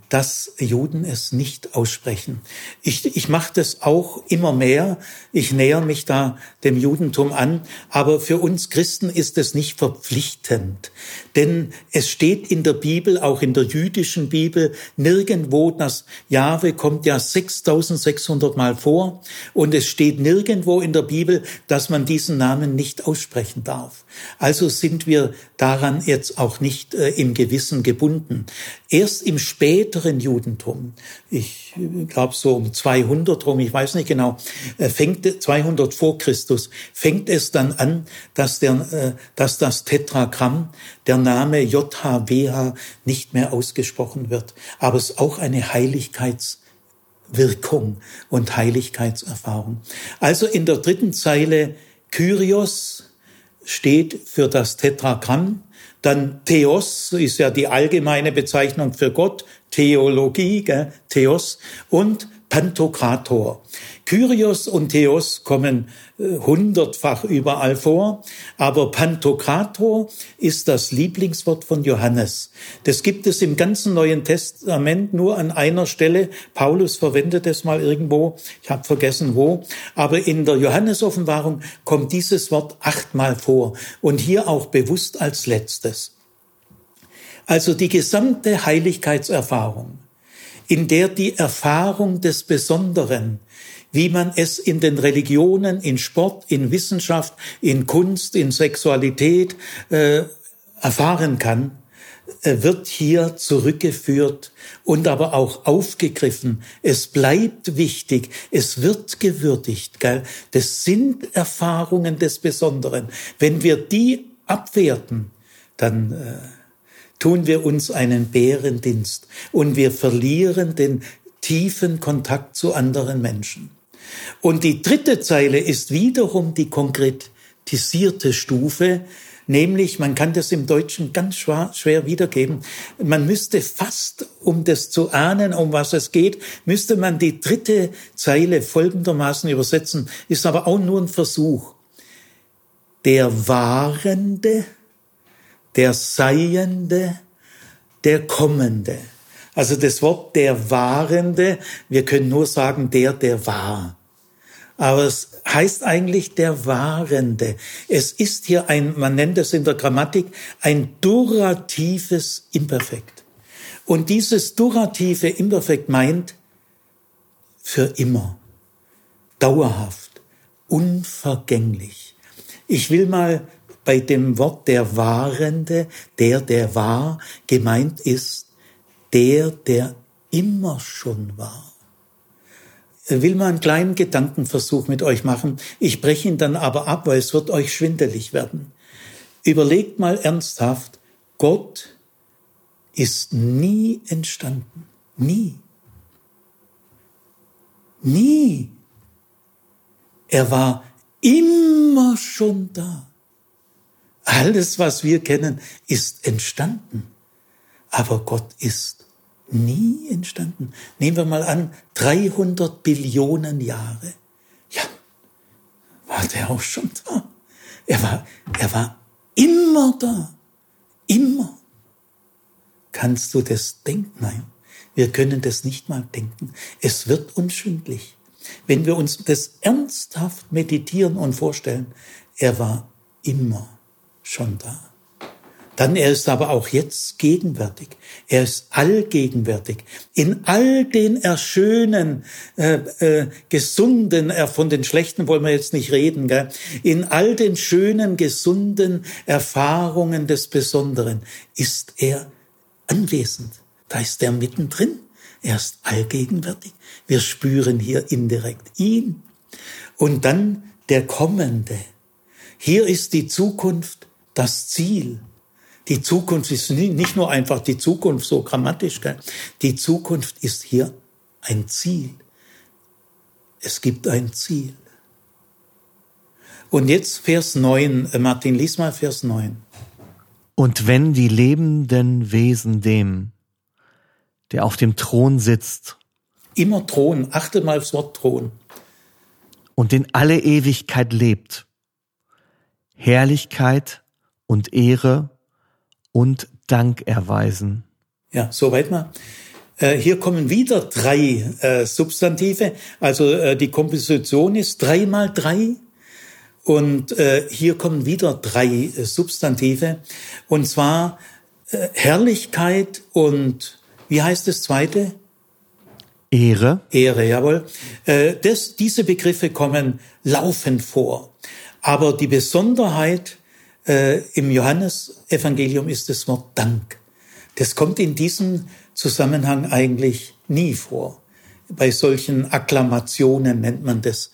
dass Juden es nicht aussprechen. Ich, ich mache das auch immer mehr. Ich näher mich da dem Judentum an. Aber für uns Christen ist es nicht verpflichtend. Denn es steht in der Bibel, auch in der jüdischen Bibel, nirgendwo, das Jahwe kommt ja 6600 Mal vor. Und es steht nirgendwo in der Bibel, dass man diesen Namen nicht aussprechen darf. Also sind wir daran jetzt auch nicht äh, im Gewissen gebunden. Erst im späteren Judentum, ich glaube so um 200 rum, ich weiß nicht genau, äh, fängt 200 vor Christus, fängt es dann an, dass, der, äh, dass das Tetragramm, der Name JHWH nicht mehr ausgesprochen wird. Aber es ist auch eine Heiligkeitswirkung und Heiligkeitserfahrung. Also in der dritten Zeile Kyrios, steht für das Tetragramm. Dann Theos ist ja die allgemeine Bezeichnung für Gott, Theologie, gell? Theos und Pantokrator. Kyrios und Theos kommen äh, hundertfach überall vor, aber Pantokrator ist das Lieblingswort von Johannes. Das gibt es im ganzen Neuen Testament nur an einer Stelle. Paulus verwendet es mal irgendwo, ich habe vergessen wo, aber in der Johannesoffenbarung kommt dieses Wort achtmal vor und hier auch bewusst als letztes. Also die gesamte Heiligkeitserfahrung, in der die Erfahrung des Besonderen, wie man es in den Religionen, in Sport, in Wissenschaft, in Kunst, in Sexualität äh, erfahren kann, äh, wird hier zurückgeführt und aber auch aufgegriffen. Es bleibt wichtig, es wird gewürdigt. Gell? Das sind Erfahrungen des Besonderen. Wenn wir die abwerten, dann äh, tun wir uns einen Bärendienst und wir verlieren den tiefen Kontakt zu anderen Menschen. Und die dritte Zeile ist wiederum die konkretisierte Stufe, nämlich, man kann das im Deutschen ganz schwer, schwer wiedergeben, man müsste fast, um das zu ahnen, um was es geht, müsste man die dritte Zeile folgendermaßen übersetzen, ist aber auch nur ein Versuch. Der Wahrende, der Seiende, der Kommende. Also das Wort der Wahrende, wir können nur sagen der, der war. Aber es heißt eigentlich der Wahrende. Es ist hier ein, man nennt es in der Grammatik, ein duratives Imperfekt. Und dieses durative Imperfekt meint für immer, dauerhaft, unvergänglich. Ich will mal bei dem Wort der Wahrende, der, der war, gemeint ist, der, der immer schon war will mal einen kleinen Gedankenversuch mit euch machen. Ich breche ihn dann aber ab, weil es wird euch schwindelig werden. Überlegt mal ernsthaft, Gott ist nie entstanden. Nie. Nie. Er war immer schon da. Alles, was wir kennen, ist entstanden. Aber Gott ist nie entstanden. Nehmen wir mal an, 300 Billionen Jahre. Ja, war der auch schon da. Er war, er war immer da. Immer. Kannst du das denken? Nein, wir können das nicht mal denken. Es wird uns. Wenn wir uns das ernsthaft meditieren und vorstellen, er war immer schon da. Dann er ist aber auch jetzt gegenwärtig. Er ist allgegenwärtig. In all den erschönen, äh, äh, gesunden, äh, von den schlechten wollen wir jetzt nicht reden, gell? in all den schönen, gesunden Erfahrungen des Besonderen ist er anwesend. Da ist er mittendrin. Er ist allgegenwärtig. Wir spüren hier indirekt ihn. Und dann der Kommende. Hier ist die Zukunft das Ziel. Die Zukunft ist nicht nur einfach die Zukunft, so grammatisch. Gell? Die Zukunft ist hier ein Ziel. Es gibt ein Ziel. Und jetzt Vers 9, äh, Martin, lies mal Vers 9. Und wenn die lebenden Wesen dem, der auf dem Thron sitzt, immer Thron, achte mal aufs Wort Thron, und in alle Ewigkeit lebt, Herrlichkeit und Ehre und Dank erweisen. Ja, soweit mal. Äh, hier kommen wieder drei äh, Substantive. Also äh, die Komposition ist drei mal drei. Und äh, hier kommen wieder drei äh, Substantive. Und zwar Herrlichkeit und wie heißt das zweite? Ehre. Ehre, jawohl. Das, diese Begriffe kommen laufend vor. Aber die Besonderheit äh, Im Johannesevangelium ist das Wort Dank. Das kommt in diesem Zusammenhang eigentlich nie vor. Bei solchen Akklamationen nennt man das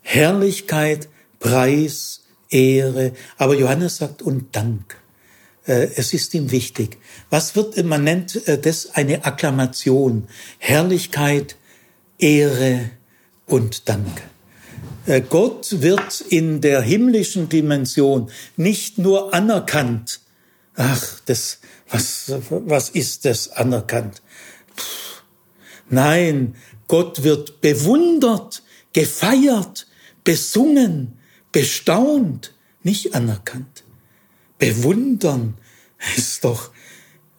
Herrlichkeit, Preis, Ehre. Aber Johannes sagt und Dank. Äh, es ist ihm wichtig. Was wird, man nennt äh, das eine Akklamation. Herrlichkeit, Ehre und Dank. Äh, Gott wird in der himmlischen Dimension nicht nur anerkannt. Ach, das, was, was ist das anerkannt? Puh. Nein, Gott wird bewundert, gefeiert, besungen, bestaunt, nicht anerkannt. Bewundern ist doch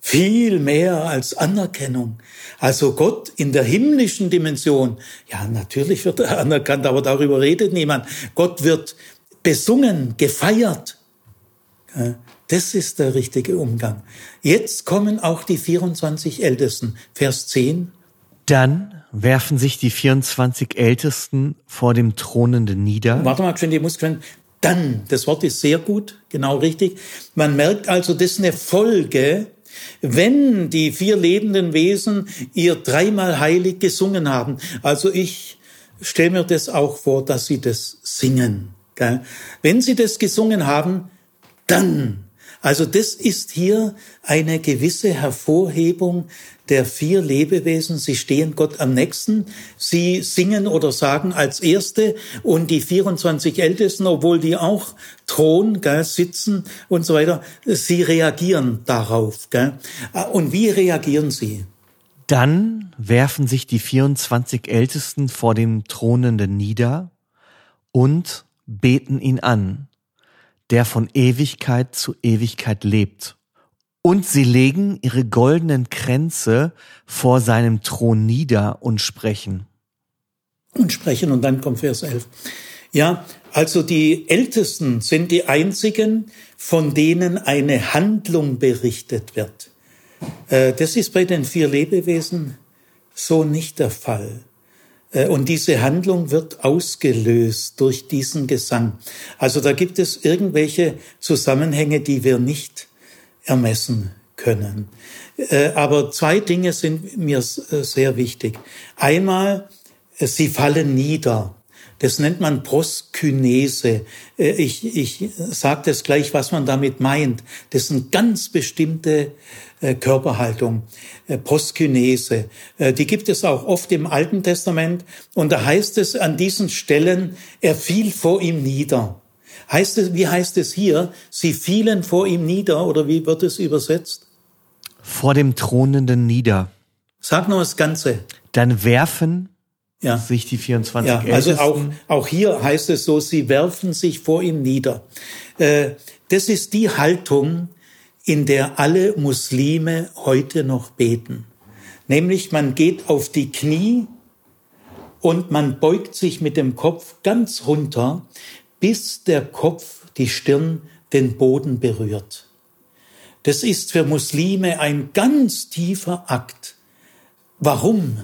viel mehr als Anerkennung. Also Gott in der himmlischen Dimension, ja, natürlich wird er anerkannt, aber darüber redet niemand. Gott wird besungen, gefeiert. Das ist der richtige Umgang. Jetzt kommen auch die 24 Ältesten. Vers 10. Dann werfen sich die 24 Ältesten vor dem Thronenden nieder. Warte mal, die muss dann. Das Wort ist sehr gut, genau richtig. Man merkt also, das ist eine Folge wenn die vier lebenden Wesen ihr dreimal heilig gesungen haben. Also ich stelle mir das auch vor, dass sie das singen. Wenn sie das gesungen haben, dann. Also das ist hier eine gewisse Hervorhebung der vier Lebewesen. Sie stehen Gott am nächsten. Sie singen oder sagen als Erste und die 24 Ältesten, obwohl die auch Thron gell, sitzen und so weiter, sie reagieren darauf. Gell. Und wie reagieren sie? Dann werfen sich die 24 Ältesten vor dem Thronenden nieder und beten ihn an, der von Ewigkeit zu Ewigkeit lebt. Und sie legen ihre goldenen Kränze vor seinem Thron nieder und sprechen. Und sprechen, und dann kommt Vers 11. Ja, also die Ältesten sind die einzigen, von denen eine Handlung berichtet wird. Äh, das ist bei den vier Lebewesen so nicht der Fall. Äh, und diese Handlung wird ausgelöst durch diesen Gesang. Also da gibt es irgendwelche Zusammenhänge, die wir nicht ermessen können. Äh, aber zwei Dinge sind mir sehr wichtig. Einmal, sie fallen nieder. Das nennt man Proskynese. Ich, ich sage das gleich, was man damit meint. Das sind ganz bestimmte äh, Körperhaltung, äh, Poskynese. Äh, die gibt es auch oft im Alten Testament. Und da heißt es an diesen Stellen, er fiel vor ihm nieder. Heißt es, wie heißt es hier? Sie fielen vor ihm nieder oder wie wird es übersetzt? Vor dem Thronenden nieder. Sag noch das Ganze. Dann werfen ja. sich die 24 ja, Also auch, auch hier heißt es so, sie werfen sich vor ihm nieder. Das ist die Haltung, in der alle Muslime heute noch beten. Nämlich man geht auf die Knie und man beugt sich mit dem Kopf ganz runter, bis der Kopf, die Stirn, den Boden berührt. Das ist für Muslime ein ganz tiefer Akt. Warum?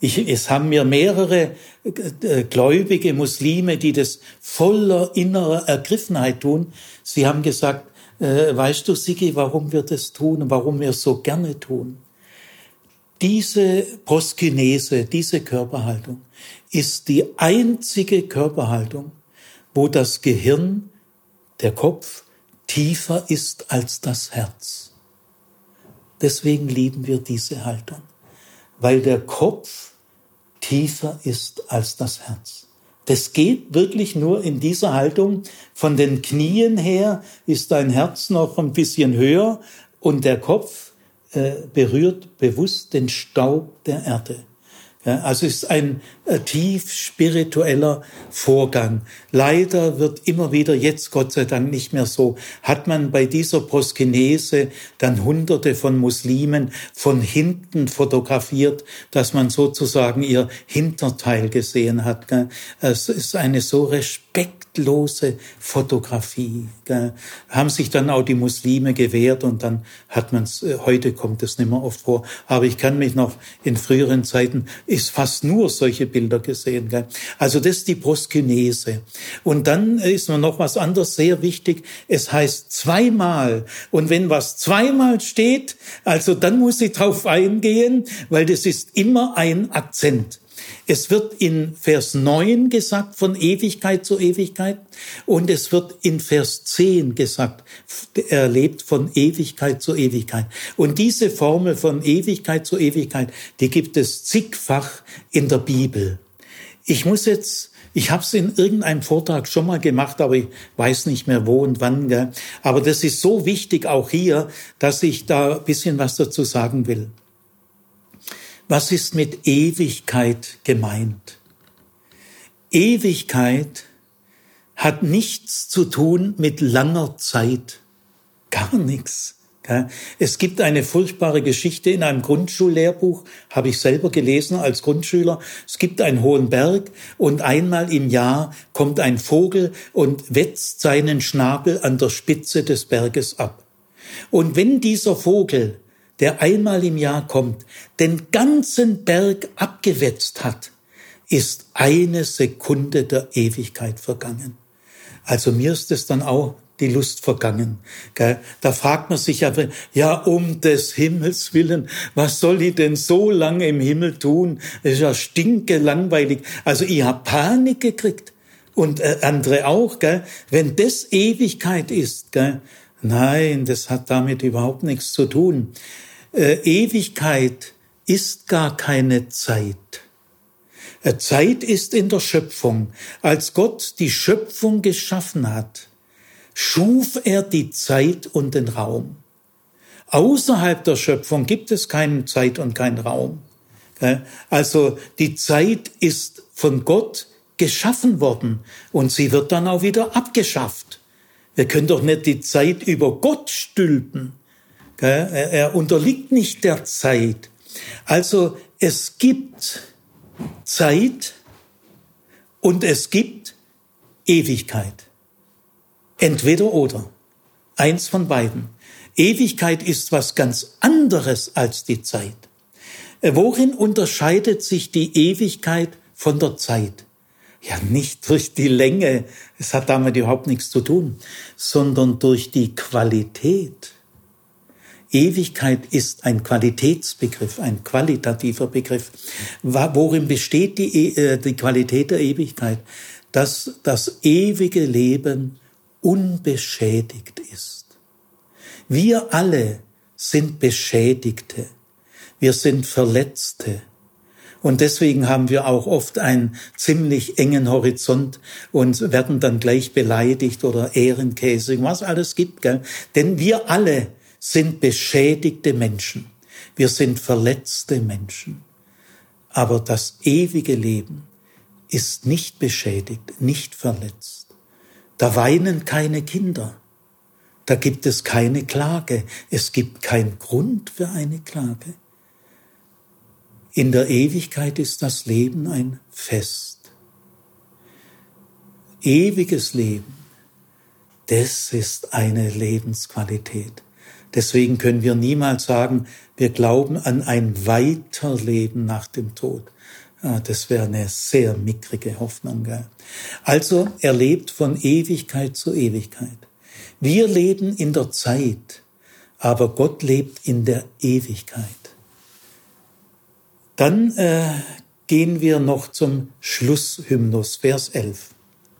Ich, es haben mir mehrere äh, gläubige Muslime, die das voller innerer Ergriffenheit tun. Sie haben gesagt, äh, weißt du, Sigi, warum wir das tun und warum wir es so gerne tun? Diese Proskinese, diese Körperhaltung ist die einzige Körperhaltung, wo das Gehirn, der Kopf, tiefer ist als das Herz. Deswegen lieben wir diese Haltung, weil der Kopf tiefer ist als das Herz. Das geht wirklich nur in dieser Haltung. Von den Knien her ist dein Herz noch ein bisschen höher und der Kopf äh, berührt bewusst den Staub der Erde. Ja, also es ist ein äh, tief spiritueller Vorgang. Leider wird immer wieder, jetzt Gott sei Dank nicht mehr so, hat man bei dieser Proskinese dann hunderte von Muslimen von hinten fotografiert, dass man sozusagen ihr Hinterteil gesehen hat. Es ist eine so respekt respektlose Fotografie. Gell. Haben sich dann auch die Muslime gewehrt und dann hat man es, äh, heute kommt es nicht mehr oft vor, aber ich kann mich noch in früheren Zeiten, ist fast nur solche Bilder gesehen. Gell. Also das ist die Proskynese. Und dann ist mir noch was anderes sehr wichtig. Es heißt zweimal. Und wenn was zweimal steht, also dann muss ich drauf eingehen, weil das ist immer ein Akzent. Es wird in Vers 9 gesagt von Ewigkeit zu Ewigkeit und es wird in Vers 10 gesagt, er lebt von Ewigkeit zu Ewigkeit. Und diese Formel von Ewigkeit zu Ewigkeit, die gibt es zigfach in der Bibel. Ich muss jetzt ich habe es in irgendeinem Vortrag schon mal gemacht, aber ich weiß nicht mehr wo und wann. Gell? Aber das ist so wichtig auch hier, dass ich da ein bisschen was dazu sagen will. Was ist mit Ewigkeit gemeint? Ewigkeit hat nichts zu tun mit langer Zeit. Gar nichts. Es gibt eine furchtbare Geschichte in einem Grundschullehrbuch, habe ich selber gelesen als Grundschüler. Es gibt einen hohen Berg und einmal im Jahr kommt ein Vogel und wetzt seinen Schnabel an der Spitze des Berges ab. Und wenn dieser Vogel der einmal im Jahr kommt, den ganzen Berg abgewetzt hat, ist eine Sekunde der Ewigkeit vergangen. Also mir ist es dann auch die Lust vergangen. Da fragt man sich ja, ja, um des Himmels willen, was soll ich denn so lange im Himmel tun? Das ist ja stinke langweilig. Also ich habe Panik gekriegt und äh, andere auch, gell? wenn das Ewigkeit ist. Gell? Nein, das hat damit überhaupt nichts zu tun. Äh, Ewigkeit ist gar keine Zeit. Äh, Zeit ist in der Schöpfung. Als Gott die Schöpfung geschaffen hat, schuf er die Zeit und den Raum. Außerhalb der Schöpfung gibt es keine Zeit und keinen Raum. Also die Zeit ist von Gott geschaffen worden und sie wird dann auch wieder abgeschafft. Wir können doch nicht die Zeit über Gott stülpen. Er unterliegt nicht der Zeit. Also es gibt Zeit und es gibt Ewigkeit. Entweder oder. Eins von beiden. Ewigkeit ist was ganz anderes als die Zeit. Worin unterscheidet sich die Ewigkeit von der Zeit? Ja, nicht durch die Länge, es hat damit überhaupt nichts zu tun, sondern durch die Qualität. Ewigkeit ist ein Qualitätsbegriff, ein qualitativer Begriff. Worin besteht die, e, äh, die Qualität der Ewigkeit? Dass das ewige Leben unbeschädigt ist. Wir alle sind Beschädigte. Wir sind Verletzte. Und deswegen haben wir auch oft einen ziemlich engen Horizont und werden dann gleich beleidigt oder Ehrenkäse, was alles gibt. Gell? Denn wir alle sind beschädigte Menschen. Wir sind verletzte Menschen. Aber das ewige Leben ist nicht beschädigt, nicht verletzt. Da weinen keine Kinder. Da gibt es keine Klage. Es gibt keinen Grund für eine Klage. In der Ewigkeit ist das Leben ein Fest. Ewiges Leben, das ist eine Lebensqualität. Deswegen können wir niemals sagen, wir glauben an ein Weiterleben nach dem Tod. Ja, das wäre eine sehr mickrige Hoffnung. Gell? Also er lebt von Ewigkeit zu Ewigkeit. Wir leben in der Zeit, aber Gott lebt in der Ewigkeit. Dann äh, gehen wir noch zum Schlusshymnus, Vers 11.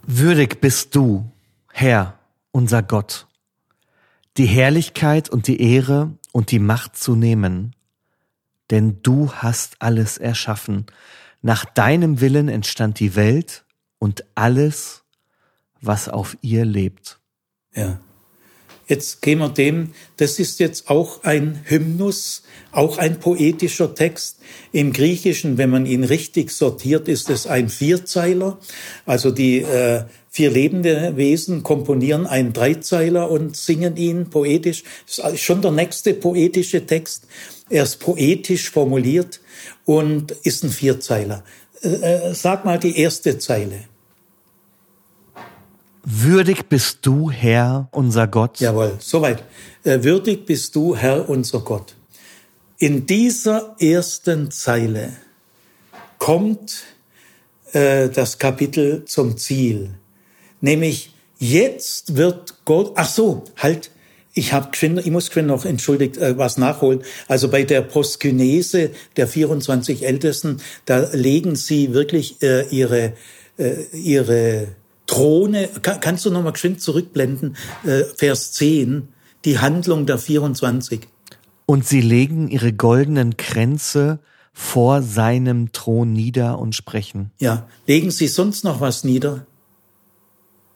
Würdig bist du, Herr, unser Gott, die Herrlichkeit und die Ehre und die Macht zu nehmen, denn du hast alles erschaffen. Nach deinem Willen entstand die Welt und alles, was auf ihr lebt. Ja. Jetzt gehen wir dem, das ist jetzt auch ein Hymnus, auch ein poetischer Text. Im Griechischen, wenn man ihn richtig sortiert, ist es ein Vierzeiler. Also die äh, vier lebende Wesen komponieren einen Dreizeiler und singen ihn poetisch. Das ist schon der nächste poetische Text. Er ist poetisch formuliert und ist ein Vierzeiler. Äh, äh sag mal die erste Zeile. Würdig bist du, Herr, unser Gott. Jawohl, soweit. Äh, würdig bist du, Herr, unser Gott. In dieser ersten Zeile kommt äh, das Kapitel zum Ziel. Nämlich, jetzt wird Gott, ach so, halt, ich habe ich muss noch entschuldigt äh, was nachholen. Also bei der Proskynese der 24 Ältesten, da legen sie wirklich äh, ihre äh, ihre Throne, kann, kannst du nochmal geschwind zurückblenden, äh, Vers 10, die Handlung der 24. Und sie legen ihre goldenen Kränze vor seinem Thron nieder und sprechen. Ja, legen sie sonst noch was nieder?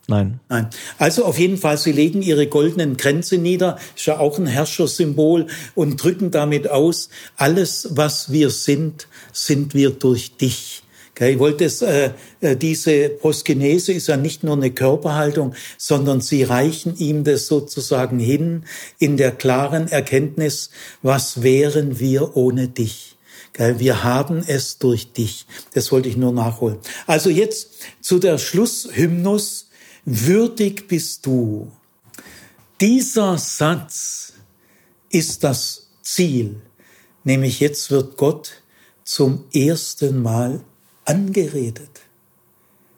Nein. Nein. Also auf jeden Fall, sie legen ihre goldenen Kränze nieder, ist ja auch ein Herrschersymbol und drücken damit aus, alles, was wir sind, sind wir durch dich. Ich wollte es, äh, äh, diese Proskinese ist ja nicht nur eine Körperhaltung, sondern sie reichen ihm das sozusagen hin in der klaren Erkenntnis, was wären wir ohne dich? Wir haben es durch dich. Das wollte ich nur nachholen. Also jetzt zu der Schlusshymnus. Würdig bist du. Dieser Satz ist das Ziel. Nämlich jetzt wird Gott zum ersten Mal angeredet.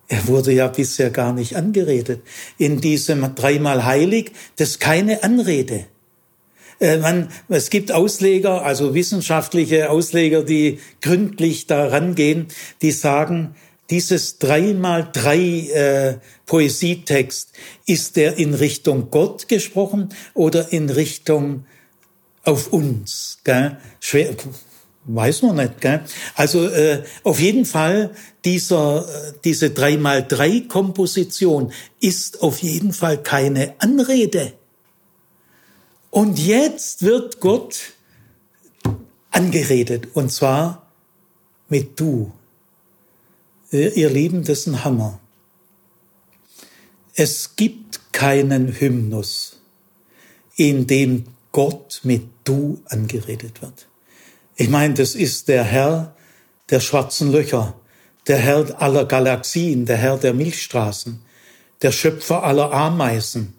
Er wurde ja bisher gar nicht angeredet. In diesem dreimal heilig, das ist keine Anrede. Äh, man, es gibt Ausleger, also wissenschaftliche Ausleger, die gründlich daran gehen, die sagen, dieses dreimal drei äh, Poesietext, ist der in Richtung Gott gesprochen oder in Richtung auf uns? Gell? Schwer, weiß man nicht. Gell? Also äh, auf jeden Fall dieser äh, diese dreimal drei Komposition ist auf jeden Fall keine Anrede. Und jetzt wird Gott angeredet und zwar mit du. Äh, ihr Lieben, das ist ein Hammer. Es gibt keinen Hymnus, in dem Gott mit du angeredet wird. Ich meine, das ist der Herr der schwarzen Löcher, der Herr aller Galaxien, der Herr der Milchstraßen, der Schöpfer aller Ameisen,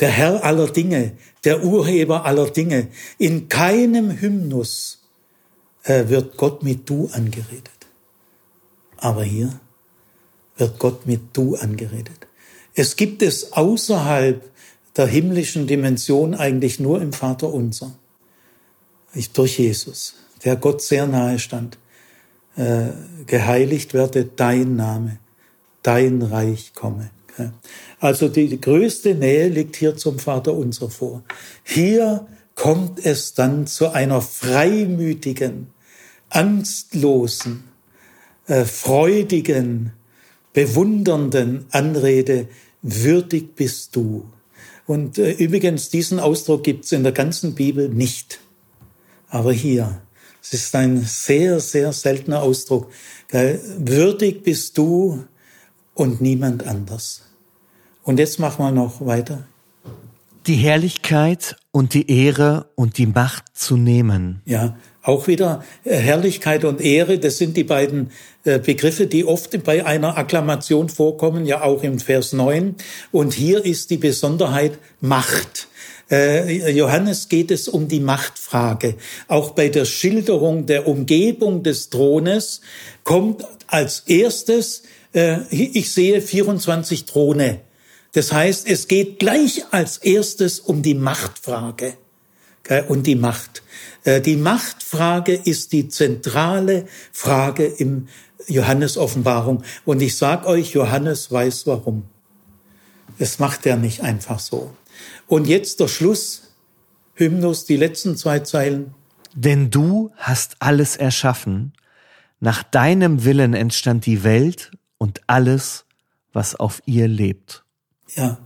der Herr aller Dinge, der Urheber aller Dinge. In keinem Hymnus äh, wird Gott mit du angeredet. Aber hier wird Gott mit du angeredet. Es gibt es außerhalb der himmlischen Dimension eigentlich nur im Vater unser. Ich, durch Jesus, der Gott sehr nahe stand. Äh, geheiligt werde dein Name, dein Reich komme. Also die größte Nähe liegt hier zum Vater unser vor. Hier kommt es dann zu einer freimütigen, angstlosen, äh, freudigen, bewundernden Anrede, würdig bist du. Und äh, übrigens, diesen Ausdruck gibt es in der ganzen Bibel nicht. Aber hier, es ist ein sehr, sehr seltener Ausdruck. Gell? Würdig bist du und niemand anders. Und jetzt machen wir noch weiter. Die Herrlichkeit und die Ehre und die Macht zu nehmen. Ja, auch wieder äh, Herrlichkeit und Ehre, das sind die beiden äh, Begriffe, die oft bei einer Akklamation vorkommen, ja auch im Vers 9. Und hier ist die Besonderheit Macht. Äh, Johannes geht es um die Machtfrage. Auch bei der Schilderung der Umgebung des Thrones kommt als erstes, ich sehe 24 Throne. Das heißt, es geht gleich als erstes um die Machtfrage und die Macht. Äh, die Machtfrage ist die zentrale Frage im Johannes Offenbarung. Und ich sag euch, Johannes weiß warum. Das macht er nicht einfach so. Und jetzt der Schluss, Hymnus, die letzten zwei Zeilen. Denn du hast alles erschaffen. Nach deinem Willen entstand die Welt und alles, was auf ihr lebt. Ja,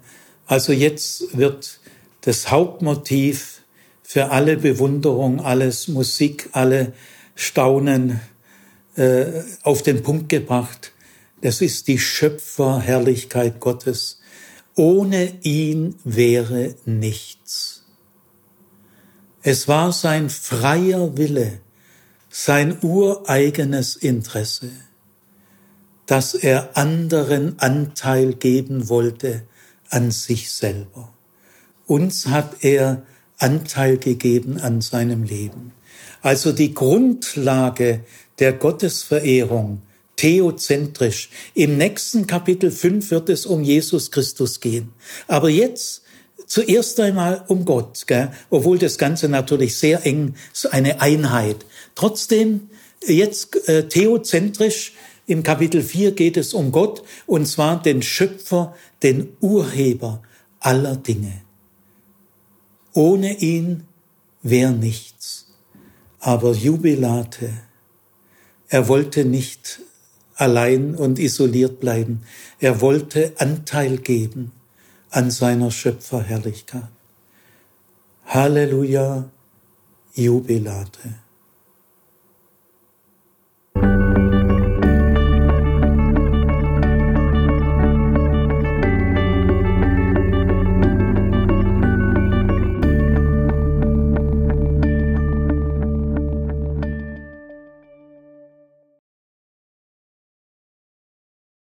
also jetzt wird das Hauptmotiv für alle Bewunderung, alles Musik, alle Staunen äh, auf den Punkt gebracht. Das ist die Schöpferherrlichkeit Gottes. Ohne ihn wäre nichts. Es war sein freier Wille, sein ureigenes Interesse, dass er anderen Anteil geben wollte an sich selber. Uns hat er Anteil gegeben an seinem Leben. Also die Grundlage der Gottesverehrung, theozentrisch. Im nächsten Kapitel 5 wird es um Jesus Christus gehen. Aber jetzt zuerst einmal um Gott, gell? obwohl das Ganze natürlich sehr eng ist, eine Einheit. Trotzdem jetzt äh, theozentrisch im Kapitel 4 geht es um Gott und zwar den Schöpfer, den Urheber aller Dinge. Ohne ihn wäre nichts. Aber Jubilate, er wollte nicht allein und isoliert bleiben. Er wollte Anteil geben an seiner Schöpferherrlichkeit. Halleluja, Jubilate.